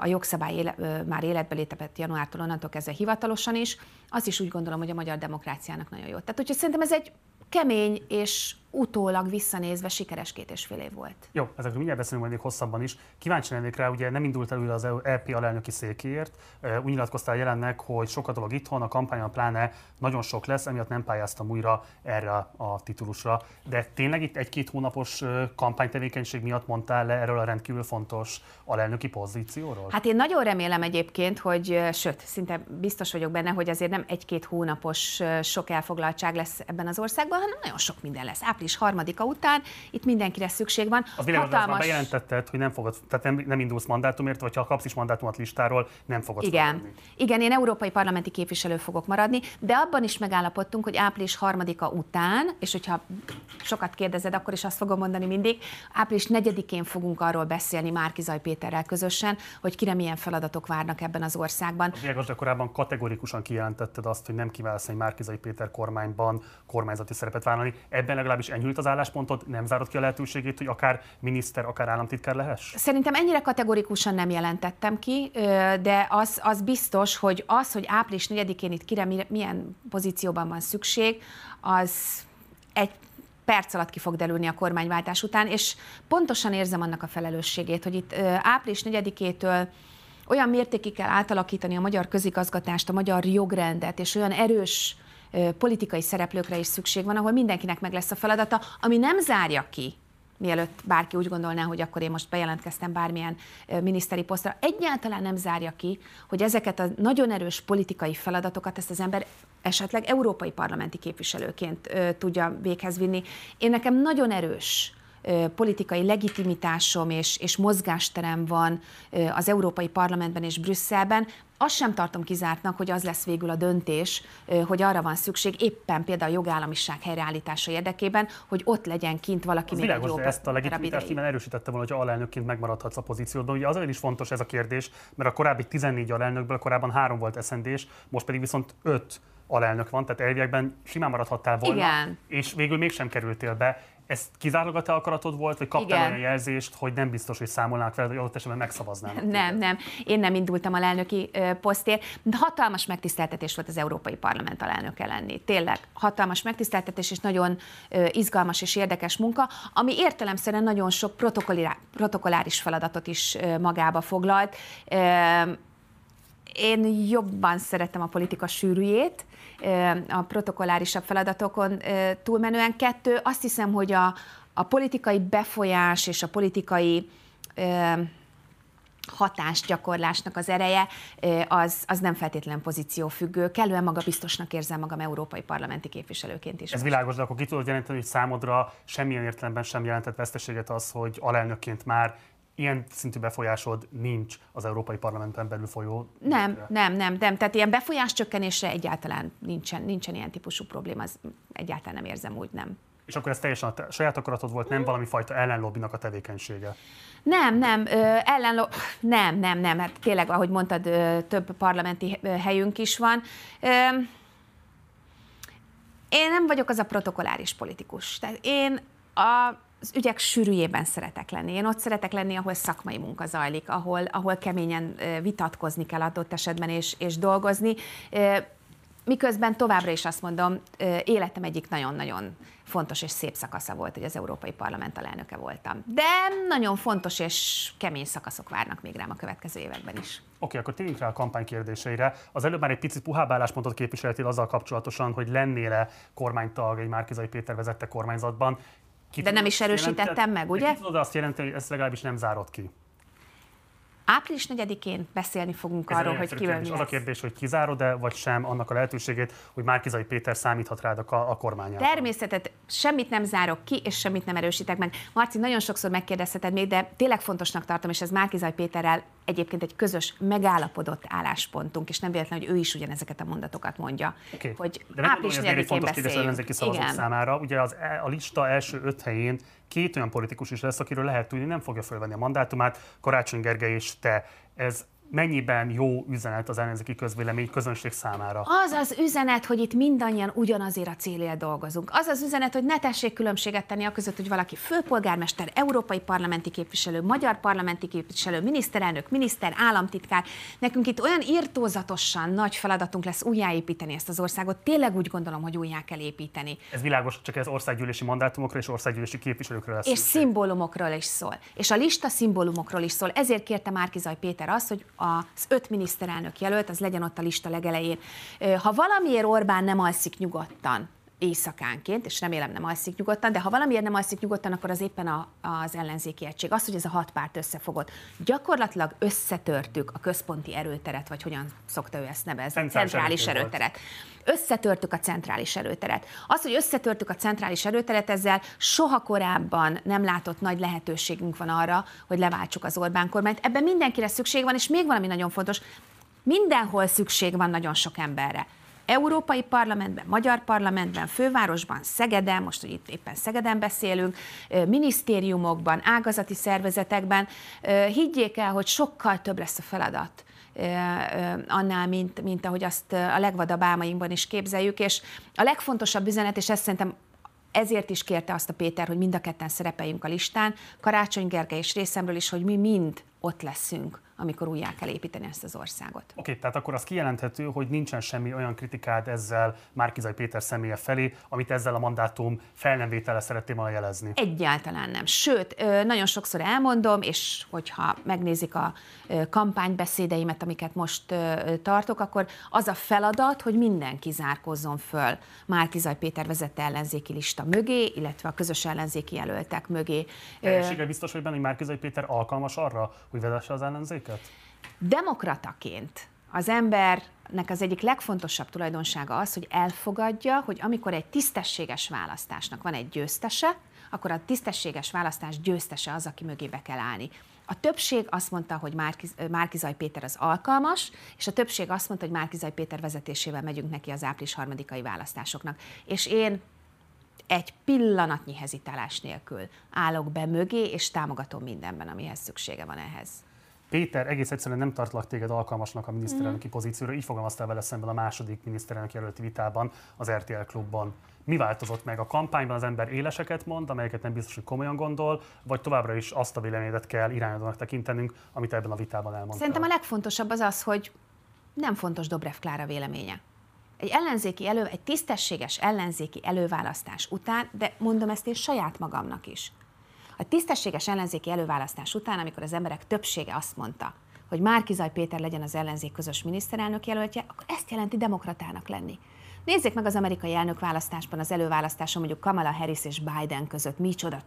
a jogszabály éle, már életbe lépett januártól onnantól kezdve hivatalosan is, azt is úgy gondolom, hogy a magyar demokráciának nagyon jó. Tehát úgyhogy szerintem ez egy kemény és utólag visszanézve sikeres két és fél év volt.
Jó, ezekről mindjárt beszélünk majd még hosszabban is. Kíváncsi lennék rá, ugye nem indult elő az EP alelnöki székéért. Úgy nyilatkoztál jelennek, hogy sok a dolog itthon, a kampányon pláne nagyon sok lesz, emiatt nem pályáztam újra erre a titulusra. De tényleg itt egy-két hónapos kampánytevékenység miatt mondtál le erről a rendkívül fontos alelnöki pozícióról?
Hát én nagyon remélem egyébként, hogy, sőt, szinte biztos vagyok benne, hogy azért nem egy-két hónapos sok elfoglaltság lesz ebben az országban, hanem nagyon sok minden lesz április harmadika után itt mindenkire szükség van.
Az Hatalmas... bejelentetted, hogy nem fogod, tehát nem, nem indulsz mandátumért, vagy ha kapsz is mandátumot listáról, nem fogod
Igen. Feladni. Igen, én európai parlamenti képviselő fogok maradni, de abban is megállapodtunk, hogy április harmadika után, és hogyha sokat kérdezed, akkor is azt fogom mondani mindig, április negyedikén fogunk arról beszélni Márkizaj Péterrel közösen, hogy kire milyen feladatok várnak ebben az országban.
Az de korábban kategorikusan kijelentetted azt, hogy nem kívánsz egy Márkizai Péter kormányban kormányzati szerepet vállalni. Ebben legalábbis enyhült az álláspontot, nem zárod ki a lehetőségét, hogy akár miniszter, akár államtitkár lehess?
Szerintem ennyire kategorikusan nem jelentettem ki, de az, az biztos, hogy az, hogy április 4-én itt kire milyen pozícióban van szükség, az egy perc alatt ki fog derülni a kormányváltás után, és pontosan érzem annak a felelősségét, hogy itt április 4-től olyan mértékig kell átalakítani a magyar közigazgatást, a magyar jogrendet, és olyan erős politikai szereplőkre is szükség van, ahol mindenkinek meg lesz a feladata, ami nem zárja ki mielőtt bárki úgy gondolná, hogy akkor én most bejelentkeztem bármilyen miniszteri posztra, egyáltalán nem zárja ki, hogy ezeket a nagyon erős politikai feladatokat ezt az ember esetleg európai parlamenti képviselőként tudja véghez vinni. Én nekem nagyon erős politikai legitimitásom és, és mozgásterem van az Európai Parlamentben és Brüsszelben, azt sem tartom kizártnak, hogy az lesz végül a döntés, hogy arra van szükség éppen például a jogállamiság helyreállítása érdekében, hogy ott legyen kint valaki
az még világos, egy ezt a legitimitást nyilván erősítette volna, hogy alelnökként megmaradhatsz a pozíciódban. Ugye azért is fontos ez a kérdés, mert a korábbi 14 alelnökből korábban három volt eszendés, most pedig viszont öt alelnök van, tehát elviekben simán maradhattál volna,
Igen.
és végül mégsem kerültél be. Ez kizárólag a te akaratod volt, vagy kaptál Igen. olyan jelzést, hogy nem biztos, hogy számolnák fel, hogy ott esetben megszavaznám?
Nem, nem. Én nem indultam a lelnöki posztért, de hatalmas megtiszteltetés volt az Európai Parlament alelnöke lenni. Tényleg hatalmas megtiszteltetés, és nagyon izgalmas és érdekes munka, ami értelemszerűen nagyon sok protokolláris feladatot is magába foglalt. Én jobban szeretem a politika sűrűjét, a protokollárisabb feladatokon túlmenően. Kettő, azt hiszem, hogy a, a politikai befolyás és a politikai hatásgyakorlásnak az ereje, az, az nem feltétlenül pozíciófüggő. Kellően magabiztosnak érzem magam európai parlamenti képviselőként is.
Ez világos, de akkor ki tudod jelenteni, hogy számodra semmilyen értelemben sem jelentett veszteséget az, hogy alelnökként már ilyen szintű befolyásod nincs az Európai Parlamenten belül folyó?
Nem, nem, nem, nem. Tehát ilyen befolyás csökkenésre egyáltalán nincsen, nincsen ilyen típusú probléma, az egyáltalán nem érzem úgy, nem.
És akkor ez teljesen a te, saját akaratod volt, nem valami fajta ellenlobbinak a tevékenysége?
Nem, nem, ellenlo... nem, nem, nem, hát tényleg, ahogy mondtad, több parlamenti helyünk is van. Én nem vagyok az a protokoláris politikus. Tehát én a az ügyek sűrűjében szeretek lenni. Én ott szeretek lenni, ahol szakmai munka zajlik, ahol, ahol keményen vitatkozni kell adott esetben és, és dolgozni. Miközben továbbra is azt mondom, életem egyik nagyon-nagyon fontos és szép szakasza volt, hogy az Európai Parlament alelnöke voltam. De nagyon fontos és kemény szakaszok várnak még rám a következő években is. Oké,
okay, akkor térjünk rá a kampány kérdéseire. Az előbb már egy picit puhább álláspontot képviseltél azzal kapcsolatosan, hogy lennél-e kormánytag egy Márkizai Péter vezette kormányzatban.
Ki De nem is erősítettem meg, ugye?
Tudod azt jelenti, hogy ezt legalábbis nem zárod ki.
Április 4-én beszélni fogunk Ez arról, hogy kivel
Az a kérdés, hogy kizárod-e, vagy sem annak a lehetőségét, hogy Márkizai Péter számíthat rád a, a kormányában.
Természetet semmit nem zárok ki, és semmit nem erősítek meg. Marci, nagyon sokszor megkérdezheted még, de tényleg fontosnak tartom, és ez Márkizai Péterrel egyébként egy közös megállapodott álláspontunk, és nem véletlen, hogy ő is ugyanezeket a mondatokat mondja.
Okay. Hogy De április 4-én beszéljünk. Igen. számára. Ugye az, e- a lista első öt helyén két olyan politikus is lesz, akiről lehet tudni, nem fogja fölvenni a mandátumát, Karácsony Gergely és te. Ez mennyiben jó üzenet az ellenzéki közvélemény közönség számára?
Az az üzenet, hogy itt mindannyian ugyanazért a célért dolgozunk. Az az üzenet, hogy ne tessék különbséget tenni a között, hogy valaki főpolgármester, európai parlamenti képviselő, magyar parlamenti képviselő, miniszterelnök, miniszter, államtitkár. Nekünk itt olyan írtózatosan nagy feladatunk lesz újjáépíteni ezt az országot. Tényleg úgy gondolom, hogy újjá kell építeni.
Ez világos, csak ez országgyűlési mandátumokra és országgyűlési képviselőkről lesz.
És szimbólumokról is szól. És a lista szimbólumokról is szól. Ezért kérte Márkizaj Péter azt, hogy az öt miniszterelnök jelölt, az legyen ott a lista legelején. Ha valamiért Orbán nem alszik nyugodtan, éjszakánként, és remélem nem alszik nyugodtan, de ha valamiért nem alszik nyugodtan, akkor az éppen a, az ellenzéki egység. Az, hogy ez a hat párt összefogott. Gyakorlatilag összetörtük a központi erőteret, vagy hogyan szokta ő ezt nevezni, centrális, centrális erőteret. Összetörtük a centrális erőteret. Az, hogy összetörtük a centrális erőteret, ezzel soha korábban nem látott nagy lehetőségünk van arra, hogy leváltsuk az Orbán kormányt. Ebben mindenkire szükség van, és még valami nagyon fontos, mindenhol szükség van nagyon sok emberre. Európai Parlamentben, Magyar Parlamentben, Fővárosban, Szegeden, most, hogy itt éppen Szegeden beszélünk, minisztériumokban, ágazati szervezetekben, higgyék el, hogy sokkal több lesz a feladat annál, mint, mint ahogy azt a legvadabb álmainkban is képzeljük, és a legfontosabb üzenet, és ezt szerintem ezért is kérte azt a Péter, hogy mind a ketten szerepeljünk a listán, Karácsony Gergely és részemről is, hogy mi mind ott leszünk amikor újjá kell építeni ezt az országot. Oké,
okay, tehát akkor az kijelenthető, hogy nincsen semmi olyan kritikád ezzel Márkizai Péter személye felé, amit ezzel a mandátum fel nem vétele szeretném volna jelezni.
Egyáltalán nem. Sőt, nagyon sokszor elmondom, és hogyha megnézik a kampánybeszédeimet, amiket most tartok, akkor az a feladat, hogy mindenki zárkozzon föl Márkizaj Péter vezette ellenzéki lista mögé, illetve a közös ellenzéki jelöltek mögé.
Teljességgel biztos, hogy benne, hogy Márkizaj Péter alkalmas arra, hogy vezesse az ellenzéket? Őket?
Demokrataként az embernek az egyik legfontosabb tulajdonsága az, hogy elfogadja, hogy amikor egy tisztességes választásnak van egy győztese, akkor a tisztességes választás győztese az, aki mögébe kell állni. A többség azt mondta, hogy Márkizaj Péter az alkalmas, és a többség azt mondta, hogy Márkizaj Péter vezetésével megyünk neki az április harmadikai választásoknak. És én egy pillanatnyi hezitálás nélkül állok be mögé, és támogatom mindenben, amihez szüksége van ehhez.
Péter egész egyszerűen nem tartlak téged alkalmasnak a miniszterelnöki mm. pozícióra, így fogalmaztál vele szemben a második miniszterelnök jelölti vitában az RTL klubban. Mi változott meg? A kampányban az ember éleseket mond, amelyeket nem biztos, hogy komolyan gondol, vagy továbbra is azt a véleményedet kell irányadónak tekintenünk, amit ebben a vitában elmondtál?
Szerintem a legfontosabb az az, hogy nem fontos Dobrev Klára véleménye. Egy ellenzéki elő, egy tisztességes ellenzéki előválasztás után, de mondom ezt én saját magamnak is. A tisztességes ellenzéki előválasztás után, amikor az emberek többsége azt mondta, hogy Márkizaj Péter legyen az ellenzék közös miniszterelnök jelöltje, akkor ezt jelenti demokratának lenni. Nézzék meg az amerikai elnökválasztásban, az előválasztáson mondjuk Kamala Harris és Biden között micsoda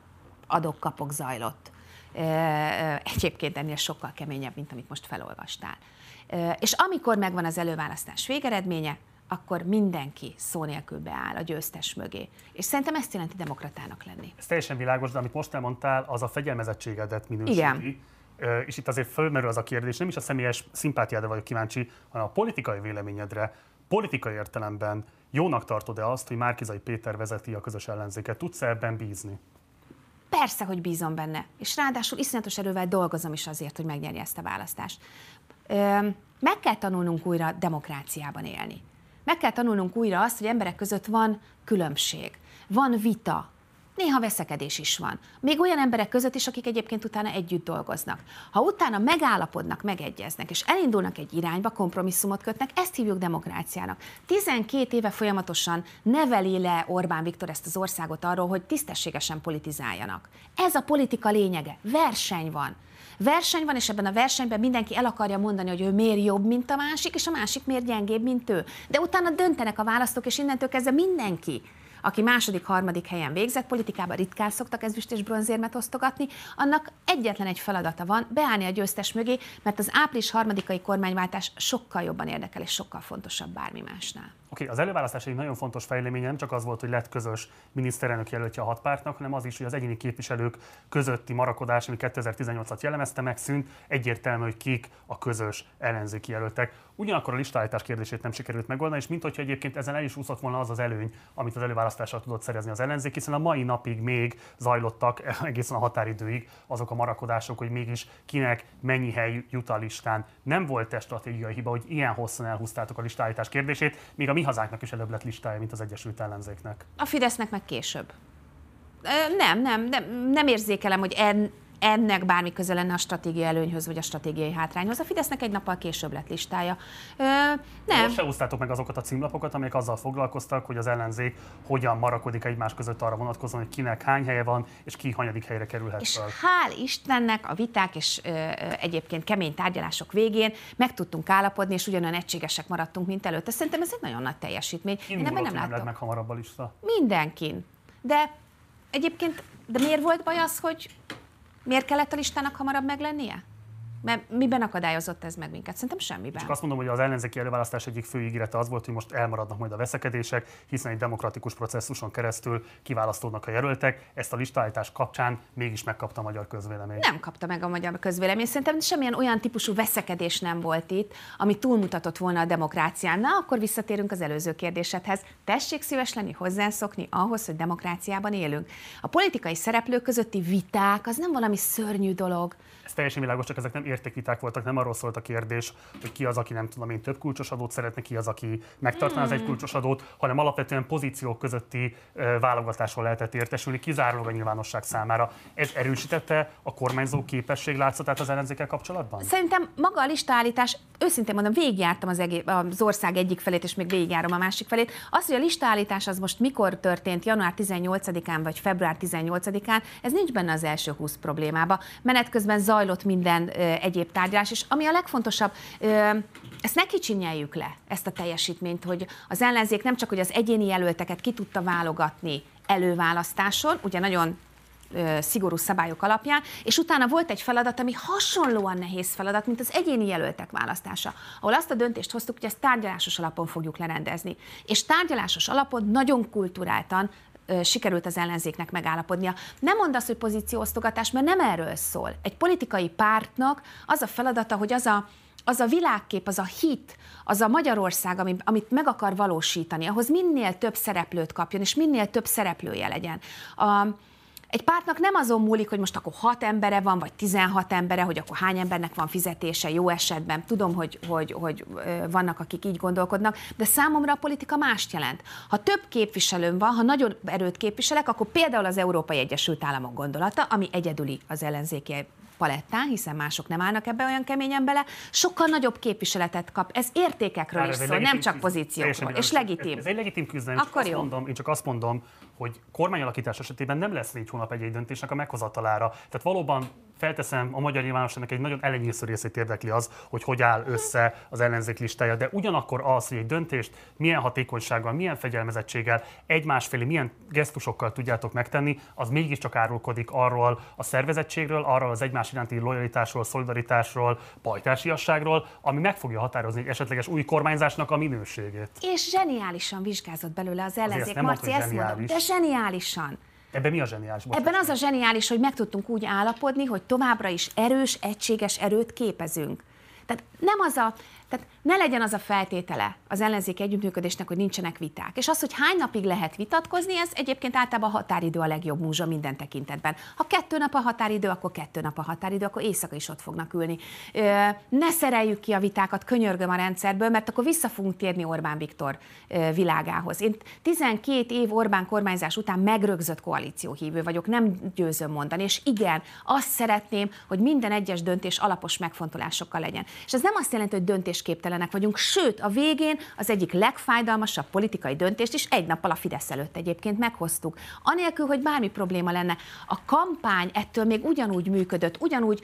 adok-kapok zajlott. Egyébként ennél sokkal keményebb, mint amit most felolvastál. És amikor megvan az előválasztás végeredménye, akkor mindenki szó nélkül beáll a győztes mögé. És szerintem ezt jelenti demokratának lenni.
Ez teljesen világos, de amit most elmondtál, az a fegyelmezettségedet minősíti. Igen. És itt azért fölmerül az a kérdés, nem is a személyes szimpátiádra vagyok kíváncsi, hanem a politikai véleményedre, politikai értelemben jónak tartod-e azt, hogy Márkizai Péter vezeti a közös ellenzéket? Tudsz ebben bízni?
Persze, hogy bízom benne. És ráadásul iszonyatos erővel dolgozom is azért, hogy megnyerje ezt a választást. meg kell tanulnunk újra demokráciában élni. Meg kell tanulnunk újra azt, hogy emberek között van különbség, van vita, Néha veszekedés is van. Még olyan emberek között is, akik egyébként utána együtt dolgoznak. Ha utána megállapodnak, megegyeznek, és elindulnak egy irányba, kompromisszumot kötnek, ezt hívjuk demokráciának. 12 éve folyamatosan neveli le Orbán Viktor ezt az országot arról, hogy tisztességesen politizáljanak. Ez a politika lényege. Verseny van. Verseny van, és ebben a versenyben mindenki el akarja mondani, hogy ő miért jobb, mint a másik, és a másik miért gyengébb, mint ő. De utána döntenek a választók, és innentől kezdve mindenki aki második, harmadik helyen végzett, politikában ritkán szoktak ezüst és bronzérmet osztogatni, annak egyetlen egy feladata van, beállni a győztes mögé, mert az április harmadikai kormányváltás sokkal jobban érdekel és sokkal fontosabb bármi másnál.
Oké, okay, az előválasztás egy nagyon fontos fejleménye nem csak az volt, hogy lett közös miniszterelnök jelöltje a hat pártnak, hanem az is, hogy az egyéni képviselők közötti marakodás, ami 2018-at jellemezte, megszűnt, egyértelmű, hogy kik a közös ellenzéki jelöltek. Ugyanakkor a listállítás kérdését nem sikerült megoldani, és mint hogyha egyébként ezen el is úszott volna az az előny, amit az előválasztással tudott szerezni az ellenzék, hiszen a mai napig még zajlottak <laughs> egészen a határidőig azok a marakodások, hogy mégis kinek mennyi hely jut a listán. Nem volt ez stratégiai hiba, hogy ilyen hosszan elhúztátok a listállítás kérdését, a mi hazánknak is előbb lett listája, mint az Egyesült Ellenzéknek.
A Fidesznek meg később. Nem, nem, nem, nem érzékelem, hogy en, ennek bármi köze lenne a stratégiai előnyhöz, vagy a stratégiai hátrányhoz. A Fidesznek egy nappal később lett listája. Ö, nem.
Most se úsztátok meg azokat a címlapokat, amelyek azzal foglalkoztak, hogy az ellenzék hogyan marakodik egymás között arra vonatkozóan, hogy kinek hány helye van, és ki hanyadik helyre kerülhet
És fel. hál' Istennek a viták és ö, ö, egyébként kemény tárgyalások végén meg tudtunk állapodni, és ugyanolyan egységesek maradtunk, mint előtte. Szerintem ez egy nagyon nagy teljesítmény.
Én ebben nem látom. meg hamarabb a lista.
Mindenkin. De egyébként, de miért volt baj az, hogy Miért kellett a listának hamarabb meglennie? Mert miben akadályozott ez meg minket? Szerintem semmiben.
Csak azt mondom, hogy az ellenzéki előválasztás egyik fő ígérete az volt, hogy most elmaradnak majd a veszekedések, hiszen egy demokratikus processzuson keresztül kiválasztódnak a jelöltek. Ezt a listállítás kapcsán mégis megkapta a magyar közvélemény.
Nem kapta meg a magyar közvélemény. Szerintem semmilyen olyan típusú veszekedés nem volt itt, ami túlmutatott volna a demokrácián. Na, akkor visszatérünk az előző kérdésedhez. Tessék szíves lenni, hozzászokni ahhoz, hogy demokráciában élünk. A politikai szereplők közötti viták az nem valami szörnyű dolog.
Ez teljesen világos, csak ezek nem értékviták voltak, nem arról szólt a kérdés, hogy ki az, aki nem tudom én több kulcsos adót szeretne, ki az, aki megtartaná az egy hmm. kulcsos adót, hanem alapvetően pozíciók közötti válogatásról lehetett értesülni, kizárólag a nyilvánosság számára. Ez erősítette a kormányzó képesség látszatát az ellenzékkel kapcsolatban?
Szerintem maga a listaállítás, őszintén mondom, végigjártam az, egész, az ország egyik felét, és még végigjárom a másik felét. Az, hogy a listaállítás az most mikor történt, január 18-án vagy február 18-án, ez nincs benne az első 20 problémába. Menet közben zajlott minden egyéb tárgyalás, és ami a legfontosabb, ezt ne kicsinyeljük le, ezt a teljesítményt, hogy az ellenzék nem csak, hogy az egyéni jelölteket ki tudta válogatni előválasztáson, ugye nagyon szigorú szabályok alapján, és utána volt egy feladat, ami hasonlóan nehéz feladat, mint az egyéni jelöltek választása, ahol azt a döntést hoztuk, hogy ezt tárgyalásos alapon fogjuk lerendezni. És tárgyalásos alapon nagyon kulturáltan sikerült az ellenzéknek megállapodnia. Nem mondd azt, hogy pozícióosztogatás, mert nem erről szól. Egy politikai pártnak az a feladata, hogy az a, az a világkép, az a hit, az a Magyarország, amit meg akar valósítani, ahhoz minél több szereplőt kapjon, és minél több szereplője legyen. A, egy pártnak nem azon múlik, hogy most akkor 6 embere van, vagy 16 embere, hogy akkor hány embernek van fizetése jó esetben. Tudom, hogy, hogy, hogy vannak, akik így gondolkodnak, de számomra a politika mást jelent. Ha több képviselőm van, ha nagyon erőt képviselek, akkor például az Európai Egyesült Államok gondolata, ami egyedüli az ellenzéki palettán, hiszen mások nem állnak ebbe olyan keményen bele, sokkal nagyobb képviseletet kap. Ez értékekről Már is szól, nem csak pozíciókról. És legitim. Ez,
egy legitim küzdelem. Akkor jó. Mondom, én csak azt mondom, hogy kormányalakítás esetében nem lesz négy hónap egy-egy döntésnek a meghozatalára. Tehát valóban felteszem, a magyar nyilvánosságnak egy nagyon elenyésző részét érdekli az, hogy hogy áll össze az ellenzék listája, de ugyanakkor az, hogy egy döntést milyen hatékonysággal, milyen fegyelmezettséggel, egymásfelé milyen gesztusokkal tudjátok megtenni, az mégiscsak árulkodik arról a szervezettségről, arról az egymás iránti lojalitásról, szolidaritásról, pajtásiasságról, ami meg fogja határozni egy esetleges új kormányzásnak a minőségét.
És zseniálisan vizsgázott belőle az ellenzék. Marci, ezt mondom, de zseniálisan.
Ebben mi a zseniális?
Ebben az a zseniális, hogy meg tudtunk úgy állapodni, hogy továbbra is erős, egységes erőt képezünk. Tehát nem az a, tehát ne legyen az a feltétele az ellenzék együttműködésnek, hogy nincsenek viták. És az, hogy hány napig lehet vitatkozni, ez egyébként általában a határidő a legjobb múzsa minden tekintetben. Ha kettő nap a határidő, akkor kettő nap a határidő, akkor éjszaka is ott fognak ülni. Ne szereljük ki a vitákat, könyörgöm a rendszerből, mert akkor vissza fogunk térni Orbán Viktor világához. Én 12 év Orbán kormányzás után megrögzött koalícióhívő vagyok, nem győzöm mondani, és igen, azt szeretném, hogy minden egyes döntés alapos megfontolásokkal legyen. És ez nem azt jelenti, hogy döntésképtelenek vagyunk, sőt, a végén az egyik legfájdalmasabb politikai döntést is egy nappal a Fidesz előtt egyébként meghoztuk. Anélkül, hogy bármi probléma lenne. A kampány ettől még ugyanúgy működött, ugyanúgy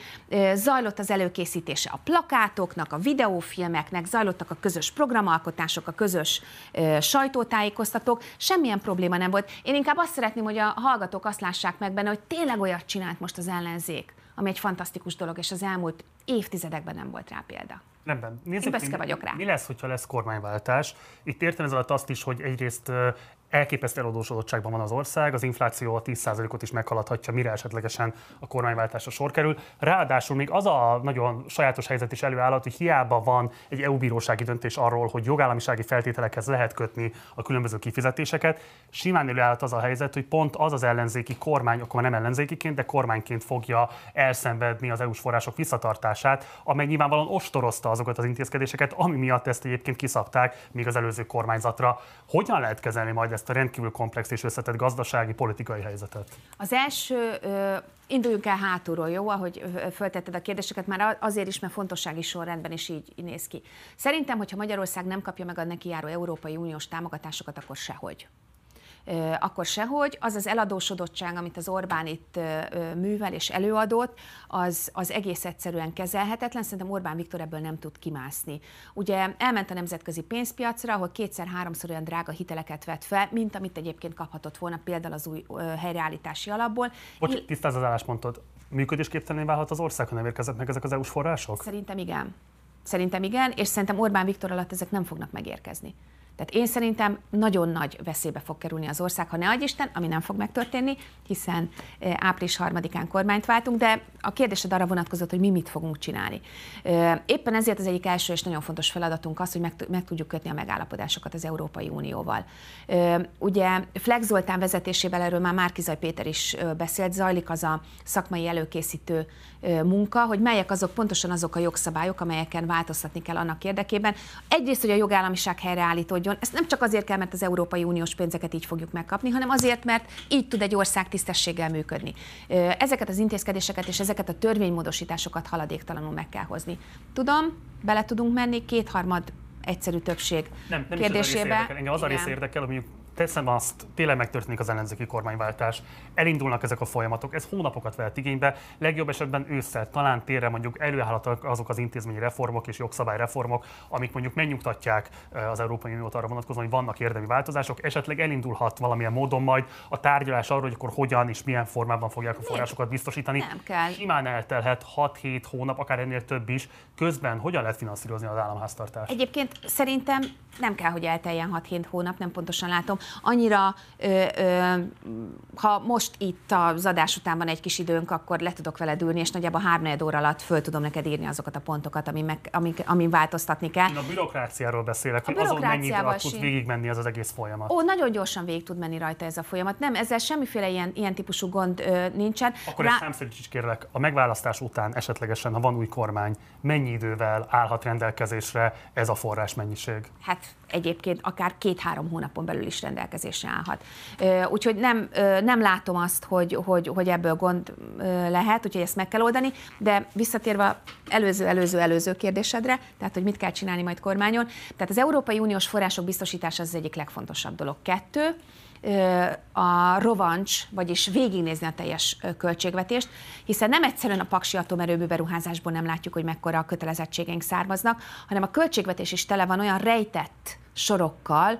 zajlott az előkészítése a plakátoknak, a videófilmeknek, zajlottak a közös programalkotások, a közös sajtótájékoztatók, semmilyen probléma nem volt. Én inkább azt szeretném, hogy a hallgatók azt lássák meg benne, hogy tényleg olyat csinált most az ellenzék, ami egy fantasztikus dolog, és az elmúlt évtizedekben nem volt rá példa.
Rendben.
Nézzük, Én vagyok rá.
Mi lesz, hogyha lesz kormányváltás? Itt értem ez alatt azt is, hogy egyrészt elképesztő eladósodottságban van az ország, az infláció a 10%-ot is meghaladhatja, mire esetlegesen a kormányváltásra sor kerül. Ráadásul még az a nagyon sajátos helyzet is előállhat, hogy hiába van egy EU bírósági döntés arról, hogy jogállamisági feltételekhez lehet kötni a különböző kifizetéseket, simán előállhat az a helyzet, hogy pont az az ellenzéki kormány, akkor nem ellenzékiként, de kormányként fogja elszenvedni az EU-s források visszatartását, amely nyilvánvalóan ostorozta azokat az intézkedéseket, ami miatt ezt egyébként kiszabták még az előző kormányzatra. Hogyan lehet kezelni majd ezt ezt a rendkívül komplex és összetett gazdasági, politikai helyzetet?
Az első, induljunk el hátulról, jó, ahogy föltetted a kérdéseket, már azért is, mert fontossági sorrendben is így néz ki. Szerintem, hogyha Magyarország nem kapja meg a neki járó Európai Uniós támogatásokat, akkor sehogy akkor sehogy. Az az eladósodottság, amit az Orbán itt művel és előadott, az, az egész egyszerűen kezelhetetlen. Szerintem Orbán Viktor ebből nem tud kimászni. Ugye elment a nemzetközi pénzpiacra, ahol kétszer-háromszor olyan drága hiteleket vett fel, mint amit egyébként kaphatott volna például az új helyreállítási alapból.
Bocs, tisztáz az álláspontot. Működésképtelenné válhat az ország, ha nem meg ezek az EU-s források?
Szerintem igen. Szerintem igen, és szerintem Orbán Viktor alatt ezek nem fognak megérkezni. Tehát én szerintem nagyon nagy veszélybe fog kerülni az ország, ha ne adj Isten, ami nem fog megtörténni, hiszen április harmadikán kormányt váltunk, de a kérdésed arra vonatkozott, hogy mi mit fogunk csinálni. Éppen ezért az egyik első és nagyon fontos feladatunk az, hogy meg, tudjuk kötni a megállapodásokat az Európai Unióval. Ugye Flex Zoltán vezetésével erről már Márkizaj Péter is beszélt, zajlik az a szakmai előkészítő munka, hogy melyek azok pontosan azok a jogszabályok, amelyeken változtatni kell annak érdekében. Egyrészt, hogy a jogállamiság helyreállítódjon. Ezt nem csak azért kell, mert az Európai Uniós pénzeket így fogjuk megkapni, hanem azért, mert így tud egy ország tisztességgel működni. Ezeket az intézkedéseket és ezeket a törvénymódosításokat haladéktalanul meg kell hozni. Tudom, bele tudunk menni, kétharmad egyszerű többség
nem, nem
kérdésébe.
Is az a rész Engem az a rész érdekel, hogy teszem azt, tényleg megtörténik az ellenzéki kormányváltás, elindulnak ezek a folyamatok, ez hónapokat vehet igénybe, legjobb esetben ősszel, talán térre mondjuk előállhatnak azok az intézményi reformok és jogszabályreformok, amik mondjuk megnyugtatják az Európai Uniót arra vonatkozóan, hogy vannak érdemi változások, esetleg elindulhat valamilyen módon majd a tárgyalás arról, hogy akkor hogyan és milyen formában fogják a forrásokat biztosítani.
Nem kell.
Simán eltelhet 6-7 hónap, akár ennél több is. Közben hogyan lehet finanszírozni az államháztartást?
Egyébként szerintem nem kell, hogy elteljen 6-7 hónap, nem pontosan látom annyira, ö, ö, ha most itt az adás után van egy kis időnk, akkor le tudok veled ülni, és nagyjából három óra alatt föl tudom neked írni azokat a pontokat, amin, meg, amin, amin változtatni kell.
Én a bürokráciáról beszélek, hogy azon mennyi alatt tud végigmenni ez az egész folyamat.
Ó, nagyon gyorsan végig tud menni rajta ez a folyamat. Nem, ezzel semmiféle ilyen, ilyen típusú gond ö, nincsen.
Akkor Rá... ezt is kérlek, a megválasztás után esetlegesen, ha van új kormány, mennyi idővel állhat rendelkezésre ez a forrás mennyiség?
Hát egyébként akár két-három hónapon belül is rendelkezésre állhat. Úgyhogy nem, nem látom azt, hogy, hogy, hogy ebből gond lehet, úgyhogy ezt meg kell oldani, de visszatérve előző, előző, előző kérdésedre, tehát hogy mit kell csinálni majd kormányon, tehát az Európai Uniós források biztosítása az, egyik legfontosabb dolog. Kettő, a rovancs, vagyis végignézni a teljes költségvetést, hiszen nem egyszerűen a paksi atomerőmű beruházásból nem látjuk, hogy mekkora a kötelezettségeink származnak, hanem a költségvetés is tele van olyan rejtett sorokkal,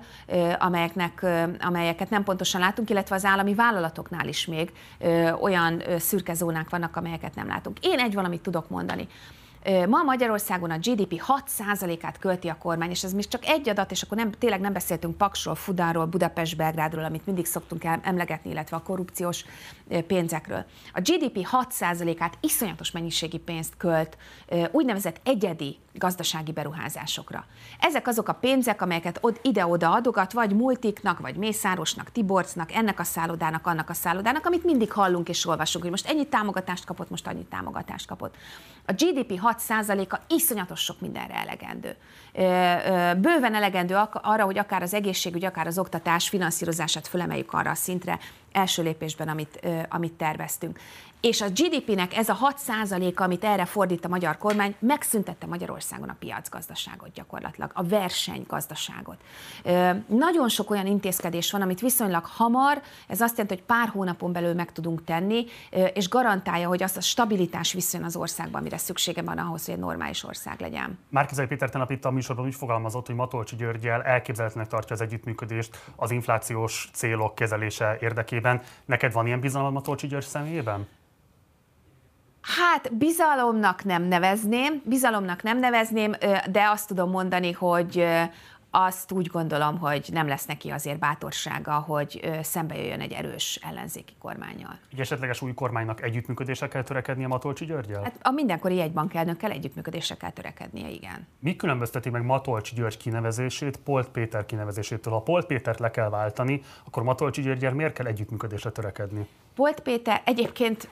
amelyeknek, amelyeket nem pontosan látunk, illetve az állami vállalatoknál is még olyan szürke zónák vannak, amelyeket nem látunk. Én egy valamit tudok mondani. Ma Magyarországon a GDP 6%-át költi a kormány, és ez még csak egy adat, és akkor nem, tényleg nem beszéltünk Paksról, Fudánról, Budapest, Belgrádról, amit mindig szoktunk emlegetni, illetve a korrupciós pénzekről. A GDP 6%-át iszonyatos mennyiségi pénzt költ úgynevezett egyedi gazdasági beruházásokra. Ezek azok a pénzek, amelyeket ide-oda adogat, vagy multiknak, vagy Mészárosnak, Tiborcnak, ennek a szállodának, annak a szállodának, amit mindig hallunk és olvasunk, hogy most ennyi támogatást kapott, most annyi támogatást kapott. A GDP 6%-a iszonyatos sok mindenre elegendő. Bőven elegendő arra, hogy akár az egészségügy, akár az oktatás finanszírozását fölemeljük arra a szintre, első lépésben, amit, amit terveztünk. És a GDP-nek ez a 6% amit erre fordít a magyar kormány, megszüntette Magyarországon a piacgazdaságot gyakorlatilag, a versenygazdaságot. Nagyon sok olyan intézkedés van, amit viszonylag hamar, ez azt jelenti, hogy pár hónapon belül meg tudunk tenni, és garantálja, hogy azt a stabilitás visszajön az országban, amire szüksége van ahhoz, hogy egy normális ország legyen.
Márkizai Péter tenap itt a műsorban úgy fogalmazott, hogy Matolcsi Györgyel elképzelhetőnek tartja az együttműködést az inflációs célok kezelése érdekében. Neked van ilyen bizalom Matolcsi György személyében?
Hát bizalomnak nem nevezném, bizalomnak nem nevezném, de azt tudom mondani, hogy azt úgy gondolom, hogy nem lesz neki azért bátorsága, hogy szembe jöjjön egy erős ellenzéki kormányjal.
Egy esetleges új kormánynak együttműködésre kell törekednie Matolcsi Györgyel?
Hát a mindenkori jegybankelnökkel együttműködésre kell törekednie, igen.
Mi különbözteti meg Matolcsi György kinevezését Polt Péter kinevezésétől? Ha Polt Pétert le kell váltani, akkor Matolcsi Györgyel miért kell együttműködésre törekedni?
Polt Péter egyébként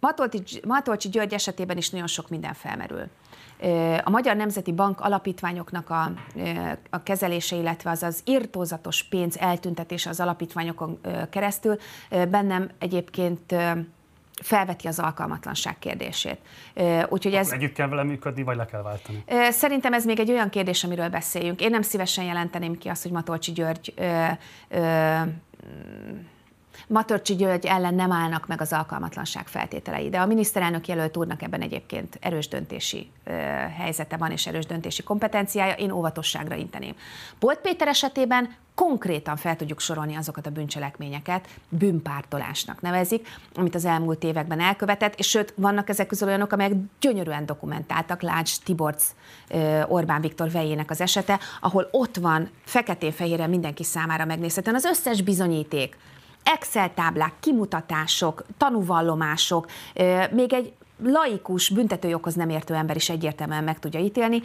Matolcsi, Matolcsi György esetében is nagyon sok minden felmerül. A Magyar Nemzeti Bank alapítványoknak a, a kezelése, illetve az az irtózatos pénz eltüntetése az alapítványokon keresztül bennem egyébként felveti az alkalmatlanság kérdését.
Úgyhogy ez... Együtt kell vele működni, vagy le kell váltani?
Szerintem ez még egy olyan kérdés, amiről beszéljünk. Én nem szívesen jelenteném ki azt, hogy Matolcsi György ö, ö, Matörcsi György ellen nem állnak meg az alkalmatlanság feltételei, de a miniszterelnök jelölt úrnak ebben egyébként erős döntési ö, helyzete van és erős döntési kompetenciája, én óvatosságra inteném. Bolt Péter esetében konkrétan fel tudjuk sorolni azokat a bűncselekményeket, bűnpártolásnak nevezik, amit az elmúlt években elkövetett, és sőt, vannak ezek közül olyanok, amelyek gyönyörűen dokumentáltak, Lács Tiborc Orbán Viktor vejének az esete, ahol ott van feketén-fehéren mindenki számára megnézhetően. Az összes bizonyíték, Excel táblák, kimutatások, tanúvallomások, még egy laikus, büntetőjoghoz nem értő ember is egyértelműen meg tudja ítélni,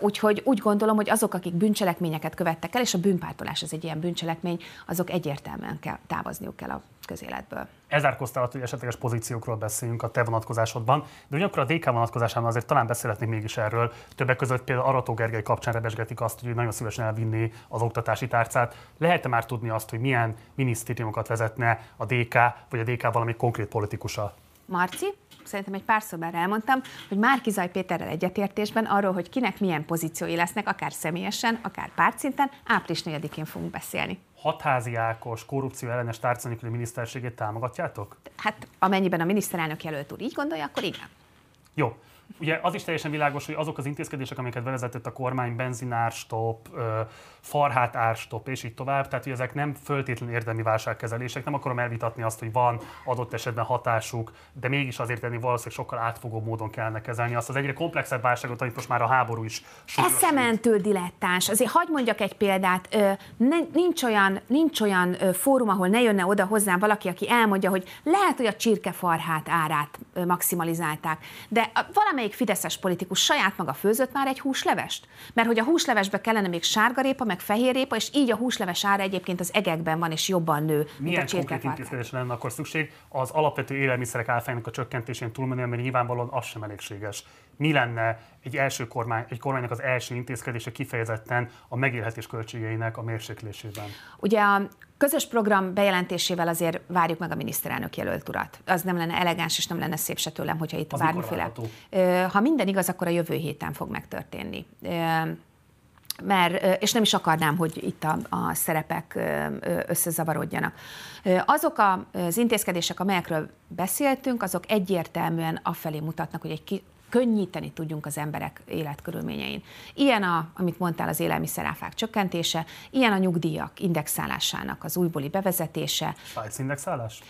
úgyhogy úgy gondolom, hogy azok, akik bűncselekményeket követtek el, és a bűnpártolás az egy ilyen bűncselekmény, azok egyértelműen kell, távozniuk kell a közéletből.
Ezárkoztál hogy esetleges pozíciókról beszéljünk a te vonatkozásodban, de ugyanakkor a DK vonatkozásában azért talán beszélhetnénk mégis erről. Többek között például Arató Gergely kapcsán rebesgetik azt, hogy nagyon szívesen elvinni az oktatási tárcát. Lehet-e már tudni azt, hogy milyen minisztériumokat vezetne a DK, vagy a DK valami konkrét politikusa?
Marci? szerintem egy pár már elmondtam, hogy Márki Zaj Péterrel egyetértésben arról, hogy kinek milyen pozíciói lesznek, akár személyesen, akár pártszinten, április 4-én fogunk beszélni.
Hatházi Ákos korrupció ellenes tárcanélküli miniszterségét támogatjátok?
Hát amennyiben a miniszterelnök jelölt úr így gondolja, akkor igen.
Jó. Ugye az is teljesen világos, hogy azok az intézkedések, amiket bevezetett a kormány, benzinárstop, farhát árstop, és így tovább, tehát hogy ezek nem föltétlenül érdemi válságkezelések. Nem akarom elvitatni azt, hogy van adott esetben hatásuk, de mégis azért ennél valószínűleg sokkal átfogóbb módon kellene kezelni azt az egyre komplexebb válságot, amit most már a háború is
Eszementől dilettáns. Azért hagyd mondjak egy példát. Nincs olyan, nincs olyan fórum, ahol ne jönne oda hozzám valaki, aki elmondja, hogy lehet, hogy a csirkefarhát árát maximalizálták, de valamelyik fideszes politikus saját maga főzött már egy húslevest? Mert hogy a húslevesbe kellene még sárgarépa, meg fehérrépa, és így a húsleves ára egyébként az egekben van, és jobban nő,
Milyen mint a konkrét intézkedésre lenne akkor szükség? Az alapvető élelmiszerek áfájának a csökkentésén túlmenően, mert nyilvánvalóan az sem elégséges. Mi lenne egy első kormány, egy kormánynak az első intézkedése kifejezetten a megélhetés költségeinek a mérséklésében?
Ugye a közös program bejelentésével azért várjuk meg a miniszterelnök jelölt urat. Az nem lenne elegáns, és nem lenne szép se tőlem, hogyha itt
az
bármiféle. Ha minden igaz, akkor a jövő héten fog megtörténni mert, és nem is akarnám, hogy itt a, a szerepek összezavarodjanak. Azok az intézkedések, amelyekről beszéltünk, azok egyértelműen afelé mutatnak, hogy egy könnyíteni tudjunk az emberek életkörülményein. Ilyen, a, amit mondtál, az élelmiszeráfák csökkentése, ilyen a nyugdíjak indexálásának az újbóli bevezetése.
Svájc indexálás?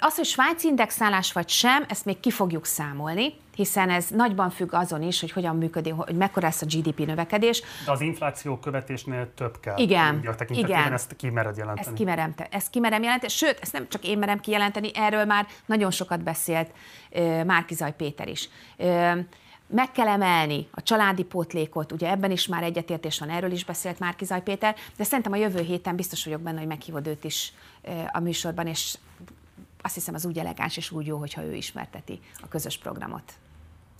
Az, hogy Svájc indexálás vagy sem, ezt még ki fogjuk számolni hiszen ez nagyban függ azon is, hogy hogyan működik, hogy mekkora lesz a GDP növekedés.
De az infláció követésnél több kell.
Igen,
igen. Ezt kimered jelenteni.
Ezt kimerem, ezt kimerem jelenteni, sőt, ezt nem csak én merem kijelenteni, erről már nagyon sokat beszélt Márkizaj Péter is. Meg kell emelni a családi pótlékot, ugye ebben is már egyetértés van, erről is beszélt Márkizaj Péter, de szerintem a jövő héten biztos vagyok benne, hogy meghívod őt is a műsorban, és azt hiszem az úgy elegáns és úgy jó, hogyha ő ismerteti a közös programot.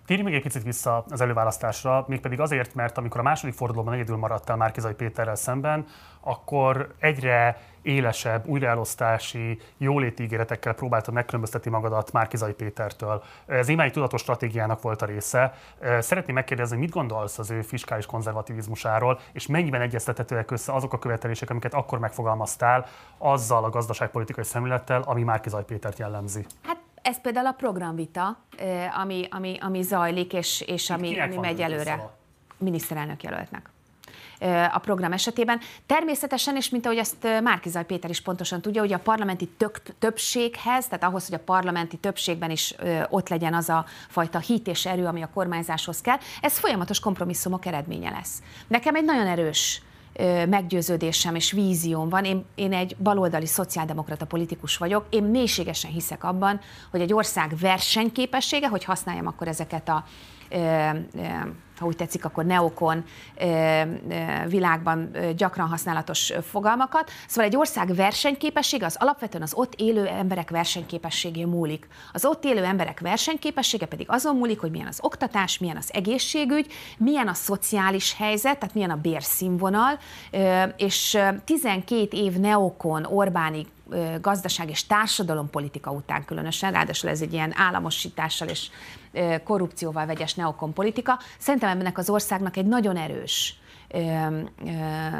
Térj még egy picit vissza az előválasztásra, mégpedig azért, mert amikor a második fordulóban egyedül maradtál Márkizai Péterrel szemben, akkor egyre élesebb újraelosztási, jóléti ígéretekkel próbáltad megkülönböztetni magadat Márkizai Pétertől. Ez imáig tudatos stratégiának volt a része. Szeretném megkérdezni, mit gondolsz az ő fiskális konzervativizmusáról, és mennyiben egyeztethetőek össze azok a követelések, amiket akkor megfogalmaztál, azzal a gazdaságpolitikai szemlélettel, ami Márkizai Pétert jellemzi?
Hát ez például a programvita, ami, ami, ami zajlik, és, és ami, ami megy előre. A Miniszterelnök jelöltnek a program esetében. Természetesen, és mint ahogy ezt Márkizaj Péter is pontosan tudja, hogy a parlamenti tök, többséghez, tehát ahhoz, hogy a parlamenti többségben is ott legyen az a fajta hit és erő, ami a kormányzáshoz kell, ez folyamatos kompromisszumok eredménye lesz. Nekem egy nagyon erős meggyőződésem és vízióm van. Én, én egy baloldali szociáldemokrata politikus vagyok. Én mélységesen hiszek abban, hogy egy ország versenyképessége, hogy használjam akkor ezeket a ha úgy tetszik, akkor neokon világban gyakran használatos fogalmakat. Szóval egy ország versenyképessége az alapvetően az ott élő emberek versenyképességé múlik. Az ott élő emberek versenyképessége pedig azon múlik, hogy milyen az oktatás, milyen az egészségügy, milyen a szociális helyzet, tehát milyen a bérszínvonal, és 12 év neokon Orbáni gazdaság és társadalompolitika után különösen, ráadásul ez egy ilyen államosítással és korrupcióval vegyes neokon politika. Szerintem ennek az országnak egy nagyon erős ö, ö,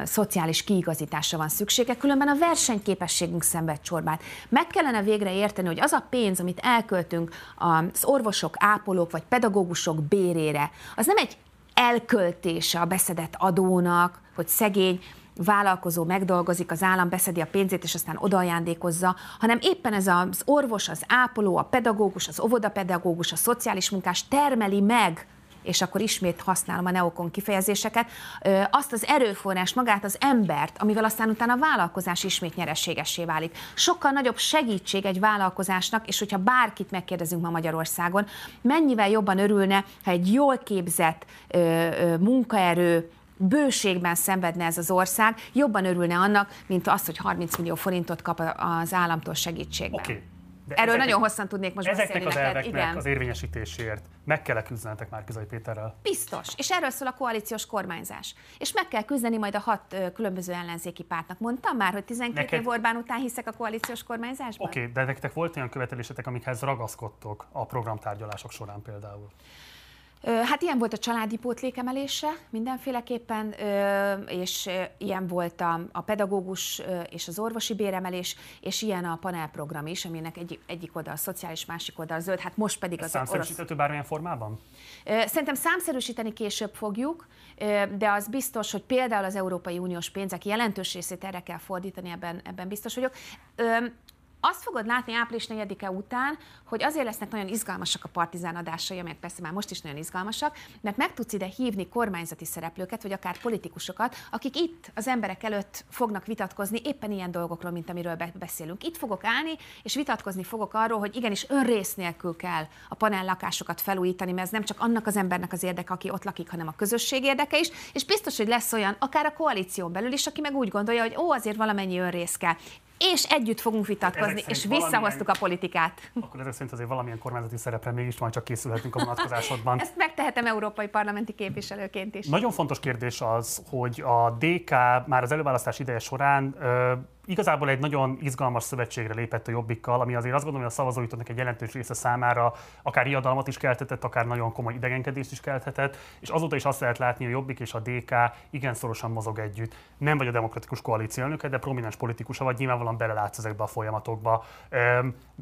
szociális kiigazításra van szüksége, különben a versenyképességünk szenved csorbát. Meg kellene végre érteni, hogy az a pénz, amit elköltünk az orvosok, ápolók vagy pedagógusok bérére, az nem egy elköltése a beszedett adónak, hogy szegény vállalkozó megdolgozik, az állam beszedi a pénzét, és aztán odaajándékozza, hanem éppen ez az orvos, az ápoló, a pedagógus, az óvodapedagógus, a szociális munkás termeli meg és akkor ismét használom a neokon kifejezéseket, azt az erőforrás, magát az embert, amivel aztán utána a vállalkozás ismét nyereségessé válik. Sokkal nagyobb segítség egy vállalkozásnak, és hogyha bárkit megkérdezünk ma Magyarországon, mennyivel jobban örülne, ha egy jól képzett munkaerő, bőségben szenvedne ez az ország, jobban örülne annak, mint az, hogy 30 millió forintot kap az államtól segítségben. Okay. De Erről ezeknek, nagyon hosszan tudnék most
ezeknek
beszélni
az elveknek Igen. az érvényesítéséért meg kell küzdenetek már Kizai Péterrel?
Biztos. És erről szól a koalíciós kormányzás. És meg kell küzdeni majd a hat ö, különböző ellenzéki pártnak. Mondtam már, hogy 12 Neked... év Orbán után hiszek a koalíciós kormányzásban?
Oké, okay, de nektek volt olyan követelésetek, amikhez ragaszkodtok a programtárgyalások során például?
Hát ilyen volt a családi pótlék emelése mindenféleképpen, és ilyen volt a, a pedagógus és az orvosi béremelés, és ilyen a panelprogram is, aminek egy, egyik oldal a szociális, másik oldal a zöld, hát most pedig az
Számszerűsíthető orosz... bármilyen formában?
Szerintem számszerűsíteni később fogjuk, de az biztos, hogy például az Európai Uniós pénzek jelentős részét erre kell fordítani, ebben, ebben biztos vagyok azt fogod látni április 4-e után, hogy azért lesznek nagyon izgalmasak a partizán adásai, amelyek persze már most is nagyon izgalmasak, mert meg tudsz ide hívni kormányzati szereplőket, vagy akár politikusokat, akik itt az emberek előtt fognak vitatkozni éppen ilyen dolgokról, mint amiről beszélünk. Itt fogok állni, és vitatkozni fogok arról, hogy igenis önrész nélkül kell a panel lakásokat felújítani, mert ez nem csak annak az embernek az érdeke, aki ott lakik, hanem a közösség érdeke is, és biztos, hogy lesz olyan, akár a koalíción belül is, aki meg úgy gondolja, hogy ó, azért valamennyi önrész kell és együtt fogunk vitatkozni, és visszahoztuk a politikát.
Akkor ezek szerint azért valamilyen kormányzati szerepre mégis majd csak készülhetünk a vonatkozásodban.
Ezt megtehetem európai parlamenti képviselőként is.
Nagyon fontos kérdés az, hogy a DK már az előválasztás ideje során igazából egy nagyon izgalmas szövetségre lépett a Jobbikkal, ami azért azt gondolom, hogy a szavazóitoknak egy jelentős része számára akár riadalmat is kelthetett, akár nagyon komoly idegenkedést is kelthetett, és azóta is azt lehet látni, hogy a Jobbik és a DK igen szorosan mozog együtt. Nem vagy a demokratikus koalíció elnöke, de prominens politikusa vagy, nyilvánvalóan belelátsz ezekbe a folyamatokba.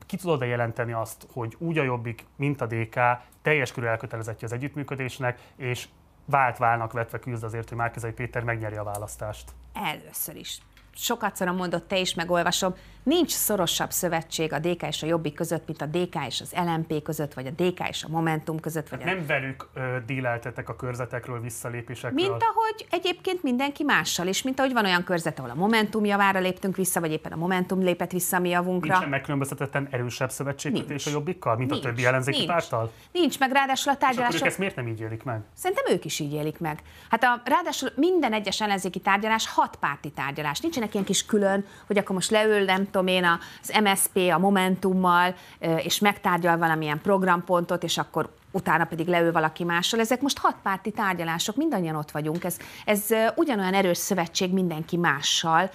Ki tudod -e jelenteni azt, hogy úgy a Jobbik, mint a DK teljes körű elkötelezettje az együttműködésnek, és vált válnak vetve küzd azért, hogy Márkizai Péter megnyeri a választást?
Először is sokat mondott, te is megolvasom, nincs szorosabb szövetség a DK és a Jobbik között, mint a DK és az LMP között, vagy a DK és a Momentum között. Vagy
hát a... Nem velük ö, díleltetek a körzetekről, visszalépésekről?
Mint ahogy egyébként mindenki mással is, mint ahogy van olyan körzet, ahol a Momentum javára léptünk vissza, vagy éppen a Momentum lépett vissza mi javunkra.
Nincs megkülönböztetetten erősebb szövetségkötés a Jobbikkal, mint nincs, a többi ellenzéki nincs. párttal?
Nincs, meg ráadásul a tárgyalások... És
akkor ők ezt miért nem így élik meg?
Szerintem ők is így élik meg. Hát a, ráadásul minden egyes ellenzéki tárgyalás hat párti tárgyalás. Nincsenek ilyen kis külön, hogy akkor most leül, nem tudom én, az MSP a Momentummal, és megtárgyal valamilyen programpontot, és akkor utána pedig leül valaki mással. Ezek most hatpárti tárgyalások, mindannyian ott vagyunk. Ez, ez ugyanolyan erős szövetség mindenki mással,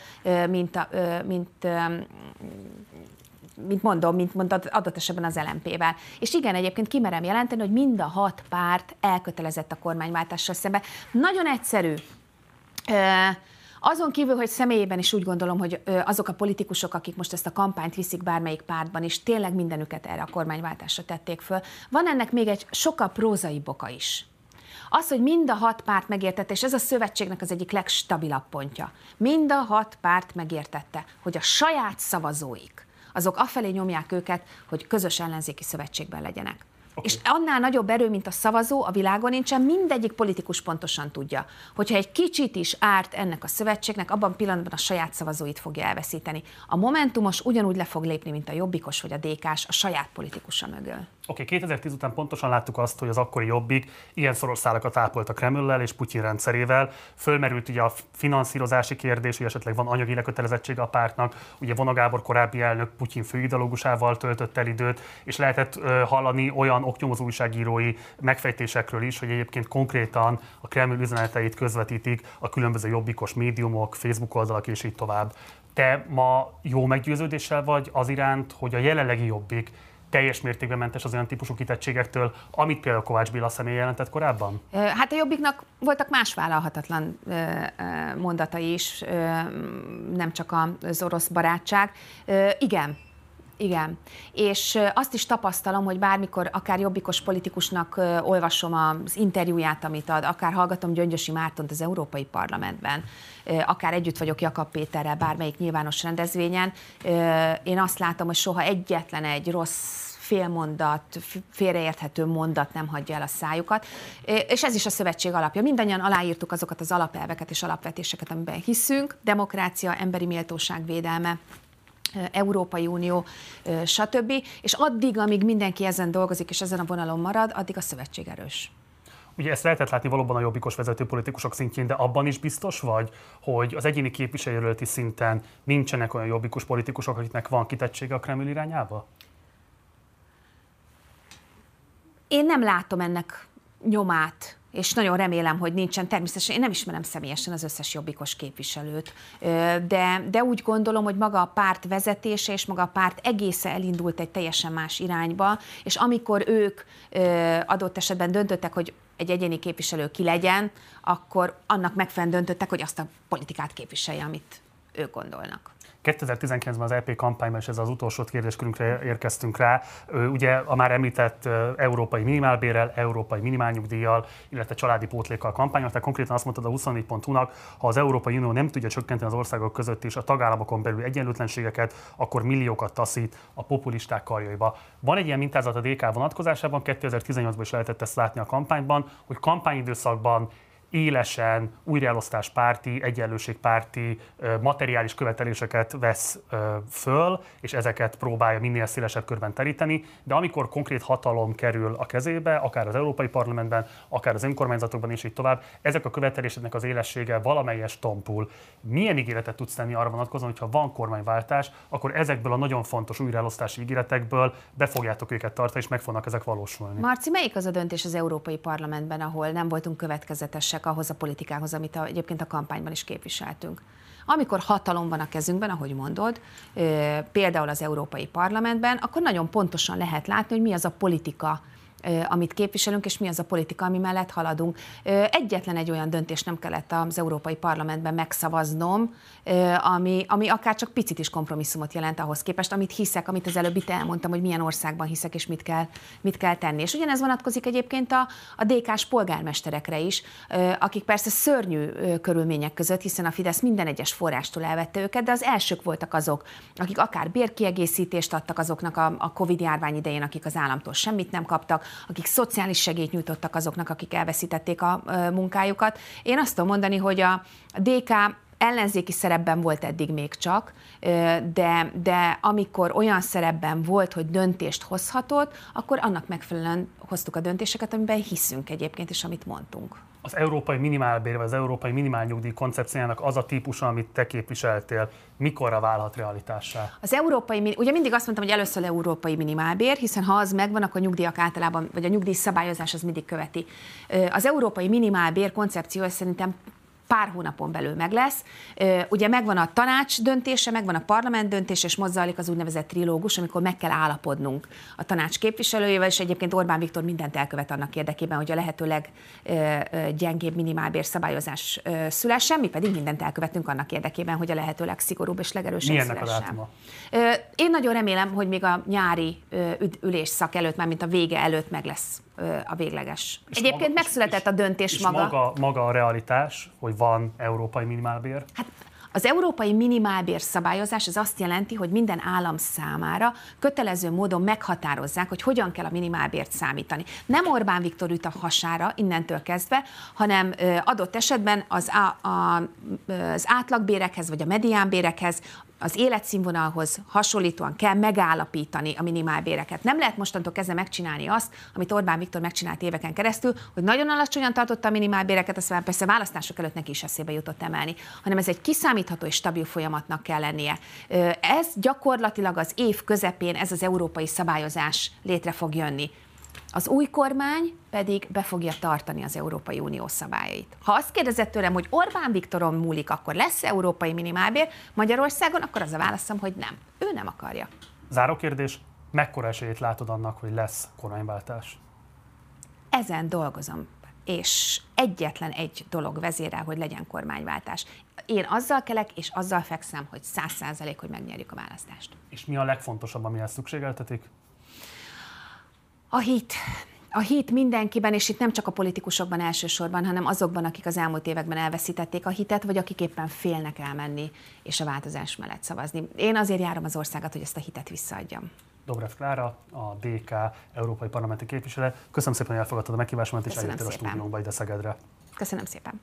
mint, a, mint mint mondom, mint mondtad, adott esetben az LMP-vel. És igen, egyébként kimerem jelenteni, hogy mind a hat párt elkötelezett a kormányváltással szembe. Nagyon egyszerű. Azon kívül, hogy személyében is úgy gondolom, hogy azok a politikusok, akik most ezt a kampányt viszik bármelyik pártban is, tényleg mindenüket erre a kormányváltásra tették föl. Van ennek még egy sokkal prózai boka is. Az, hogy mind a hat párt megértette, és ez a szövetségnek az egyik legstabilabb pontja, mind a hat párt megértette, hogy a saját szavazóik, azok afelé nyomják őket, hogy közös ellenzéki szövetségben legyenek. Okay. És annál nagyobb erő, mint a szavazó a világon nincsen, mindegyik politikus pontosan tudja, hogyha egy kicsit is árt ennek a szövetségnek, abban pillanatban a saját szavazóit fogja elveszíteni. A Momentumos ugyanúgy le fog lépni, mint a Jobbikos vagy a DK-s a saját politikusa mögül.
Oké, okay, 2010 után pontosan láttuk azt, hogy az akkori Jobbik ilyen szoros szálakat ápolt a Kremllel és Putyin rendszerével. Fölmerült ugye a finanszírozási kérdés, hogy esetleg van anyagi lekötelezettsége a pártnak. Ugye Vona korábbi elnök Putyin főidalógusával töltött el időt, és lehetett uh, hallani olyan oknyomozó újságírói megfejtésekről is, hogy egyébként konkrétan a Kreml üzeneteit közvetítik a különböző jobbikos médiumok, Facebook oldalak és így tovább. Te ma jó meggyőződéssel vagy az iránt, hogy a jelenlegi jobbik teljes mértékben mentes az olyan típusú kitettségektől, amit például Kovács Béla személy jelentett korábban?
Hát a Jobbiknak voltak más vállalhatatlan mondatai is, nem csak az orosz barátság. Igen, igen. És azt is tapasztalom, hogy bármikor akár jobbikos politikusnak olvasom az interjúját, amit ad, akár hallgatom Gyöngyösi Mártont az Európai Parlamentben, akár együtt vagyok Jakab Péterrel bármelyik nyilvános rendezvényen, én azt látom, hogy soha egyetlen egy rossz félmondat, félreérthető mondat nem hagyja el a szájukat. És ez is a szövetség alapja. Mindannyian aláírtuk azokat az alapelveket és alapvetéseket, amiben hiszünk, demokrácia, emberi méltóság védelme, Európai Unió, stb. És addig, amíg mindenki ezen dolgozik és ezen a vonalon marad, addig a szövetség erős.
Ugye ezt lehetett látni valóban a jobbikos vezető politikusok szintjén, de abban is biztos vagy, hogy az egyéni képviselőjelölti szinten nincsenek olyan jobbikos politikusok, akiknek van kitettsége a Kreml irányába?
Én nem látom ennek nyomát és nagyon remélem, hogy nincsen. Természetesen én nem ismerem személyesen az összes jobbikos képviselőt, de, de úgy gondolom, hogy maga a párt vezetése és maga a párt egésze elindult egy teljesen más irányba, és amikor ők adott esetben döntöttek, hogy egy egyéni képviselő ki legyen, akkor annak megfelelően döntöttek, hogy azt a politikát képviselje, amit ők gondolnak.
2019-ben az EP kampányban, és ez az utolsó kérdéskörünkre érkeztünk rá, ugye a már említett európai minimálbérrel, európai minimálnyugdíjjal, illetve családi pótlékkal kampányol, tehát konkrétan azt mondtad a 24.hu-nak, ha az Európai Unió nem tudja csökkenteni az országok között és a tagállamokon belül egyenlőtlenségeket, akkor milliókat taszít a populisták karjaiba. Van egy ilyen mintázat a DK vonatkozásában, 2018-ban is lehetett ezt látni a kampányban, hogy kampányidőszakban élesen újraelosztáspárti, egyenlőségpárti materiális követeléseket vesz föl, és ezeket próbálja minél szélesebb körben teríteni, de amikor konkrét hatalom kerül a kezébe, akár az Európai Parlamentben, akár az önkormányzatokban és így tovább, ezek a követeléseknek az élessége valamelyes tompul. Milyen ígéretet tudsz tenni arra vonatkozóan, hogyha van kormányváltás, akkor ezekből a nagyon fontos újraelosztási ígéretekből be fogjátok őket tartani, és meg fognak ezek valósulni?
Marci, melyik az a döntés az Európai Parlamentben, ahol nem voltunk következetesek közelek ahhoz a politikához, amit a, egyébként a kampányban is képviseltünk. Amikor hatalom van a kezünkben, ahogy mondod, például az Európai Parlamentben, akkor nagyon pontosan lehet látni, hogy mi az a politika, amit képviselünk, és mi az a politika, ami mellett haladunk. Egyetlen egy olyan döntés nem kellett az Európai Parlamentben megszavaznom, ami, ami akár csak picit is kompromisszumot jelent ahhoz képest, amit hiszek, amit az előbb itt elmondtam, hogy milyen országban hiszek, és mit kell, mit kell tenni. És ugyanez vonatkozik egyébként a, a DK-s polgármesterekre is, akik persze szörnyű körülmények között, hiszen a Fidesz minden egyes forrástól elvette őket, de az elsők voltak azok, akik akár bérkiegészítést adtak azoknak a, a Covid járvány idején, akik az államtól semmit nem kaptak, akik szociális segélyt nyújtottak azoknak, akik elveszítették a munkájukat. Én azt tudom mondani, hogy a DK ellenzéki szerepben volt eddig még csak, de, de amikor olyan szerepben volt, hogy döntést hozhatott, akkor annak megfelelően hoztuk a döntéseket, amiben hiszünk egyébként, és amit mondtunk.
Az európai minimálbér, vagy az európai minimálnyugdíj koncepciójának az a típusa, amit te képviseltél, mikorra válhat realitássá?
Az európai, ugye mindig azt mondtam, hogy először európai minimálbér, hiszen ha az megvan, akkor a nyugdíjak általában, vagy a nyugdíj szabályozás az mindig követi. Az európai minimálbér koncepció szerintem pár hónapon belül meg lesz. Ugye megvan a tanács döntése, megvan a parlament döntése, és most zajlik az úgynevezett trilógus, amikor meg kell állapodnunk a tanács képviselőjével, és egyébként Orbán Viktor mindent elkövet annak érdekében, hogy a lehető leggyengébb minimálbér szabályozás szülessen, mi pedig mindent elkövetünk annak érdekében, hogy a lehető legszigorúbb és legerősebb Mi
ennek szülessen. a
Én nagyon remélem, hogy még a nyári ülésszak előtt, már mint a vége előtt meg lesz a végleges. És Egyébként maga, megszületett és, a döntés
és
maga.
maga. Maga a realitás, hogy van európai minimálbér?
Hát az európai minimálbér szabályozás az azt jelenti, hogy minden állam számára kötelező módon meghatározzák, hogy hogyan kell a minimálbért számítani. Nem Orbán Viktor üt a hasára innentől kezdve, hanem adott esetben az, a, a, az átlagbérekhez vagy a mediánbérekhez az életszínvonalhoz hasonlítóan kell megállapítani a minimálbéreket. Nem lehet mostantól kezdve megcsinálni azt, amit Orbán Viktor megcsinált éveken keresztül, hogy nagyon alacsonyan tartotta a minimálbéreket, aztán persze választások előtt neki is eszébe jutott emelni, hanem ez egy kiszámítható és stabil folyamatnak kell lennie. Ez gyakorlatilag az év közepén ez az európai szabályozás létre fog jönni. Az új kormány pedig be fogja tartani az Európai Unió szabályait. Ha azt kérdezett tőlem, hogy Orbán Viktoron múlik, akkor lesz európai minimálbér Magyarországon, akkor az a válaszom, hogy nem. Ő nem akarja.
Záró kérdés, mekkora esélyét látod annak, hogy lesz kormányváltás?
Ezen dolgozom és egyetlen egy dolog vezérel, hogy legyen kormányváltás. Én azzal kelek, és azzal fekszem, hogy száz százalék, hogy megnyerjük a választást.
És mi a legfontosabb, amihez szükségeltetik?
A hit. A hit mindenkiben, és itt nem csak a politikusokban elsősorban, hanem azokban, akik az elmúlt években elveszítették a hitet, vagy akik éppen félnek elmenni és a változás mellett szavazni. Én azért járom az országot, hogy ezt a hitet visszaadjam.
Dobrev Klára, a DK Európai Parlamenti Képviselő. Köszönöm szépen, hogy elfogadtad a meghívásomat, és eljöttél a stúdiónkba ide Szegedre.
Köszönöm szépen.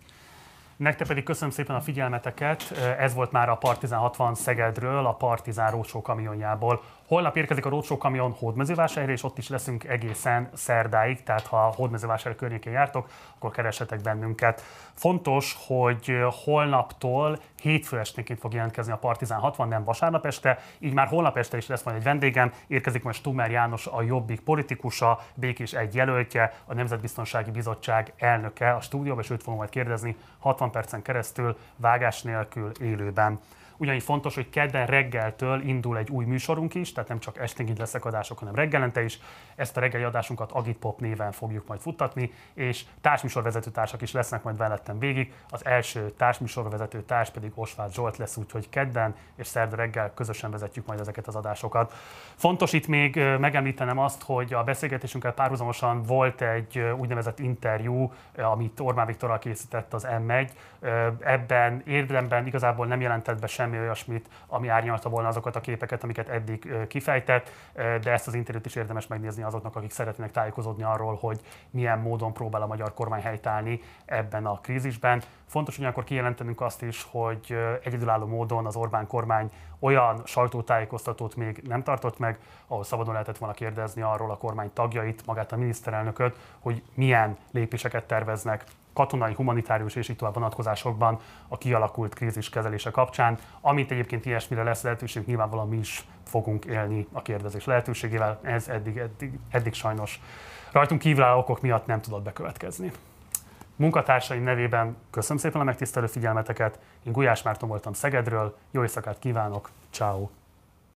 Nektek pedig köszönöm szépen a figyelmeteket. Ez volt már a Partizán 60 Szegedről, a Partizán Rócsó kamionjából. Holnap érkezik a Rócsó kamion Hódmezővásárhelyre, és ott is leszünk egészen szerdáig, tehát ha Hódmezővásárhely környékén jártok, akkor keresetek bennünket. Fontos, hogy holnaptól hétfő esténként fog jelentkezni a Partizán 60, nem vasárnap este, így már holnap este is lesz majd egy vendégem, érkezik majd Stumer János, a Jobbik politikusa, Békés egy jelöltje, a Nemzetbiztonsági Bizottság elnöke a stúdióban, és őt fogom majd kérdezni 60 percen keresztül, vágás nélkül, élőben. Ugyanígy fontos, hogy kedden reggeltől indul egy új műsorunk is, tehát nem csak esténként leszek adások, hanem reggelente is. Ezt a reggeli adásunkat Agitpop néven fogjuk majd futtatni, és társműsorvezető társak is lesznek majd velettem végig. Az első társműsorvezető társ pedig Osváth Zsolt lesz, úgyhogy kedden és szerda reggel közösen vezetjük majd ezeket az adásokat. Fontos itt még megemlítenem azt, hogy a beszélgetésünkkel párhuzamosan volt egy úgynevezett interjú, amit Orbán Viktorral készített az M1. Ebben érdemben igazából nem jelentett be sem semmi olyasmit, ami árnyalta volna azokat a képeket, amiket eddig kifejtett, de ezt az interjút is érdemes megnézni azoknak, akik szeretnének tájékozódni arról, hogy milyen módon próbál a magyar kormány helytállni ebben a krízisben. Fontos ugyanakkor kijelentenünk azt is, hogy egyedülálló módon az Orbán kormány olyan sajtótájékoztatót még nem tartott meg, ahol szabadon lehetett volna kérdezni arról a kormány tagjait, magát a miniszterelnököt, hogy milyen lépéseket terveznek katonai, humanitárius és így tovább vonatkozásokban a kialakult krízis kezelése kapcsán. Amit egyébként ilyesmire lesz lehetőség, nyilvánvalóan mi is fogunk élni a kérdezés lehetőségével. Ez eddig, eddig, eddig sajnos rajtunk kívülálló okok miatt nem tudott bekövetkezni. Munkatársaim nevében köszönöm szépen a megtisztelő figyelmeteket. Én Gulyás Márton voltam Szegedről, jó éjszakát kívánok, ciao.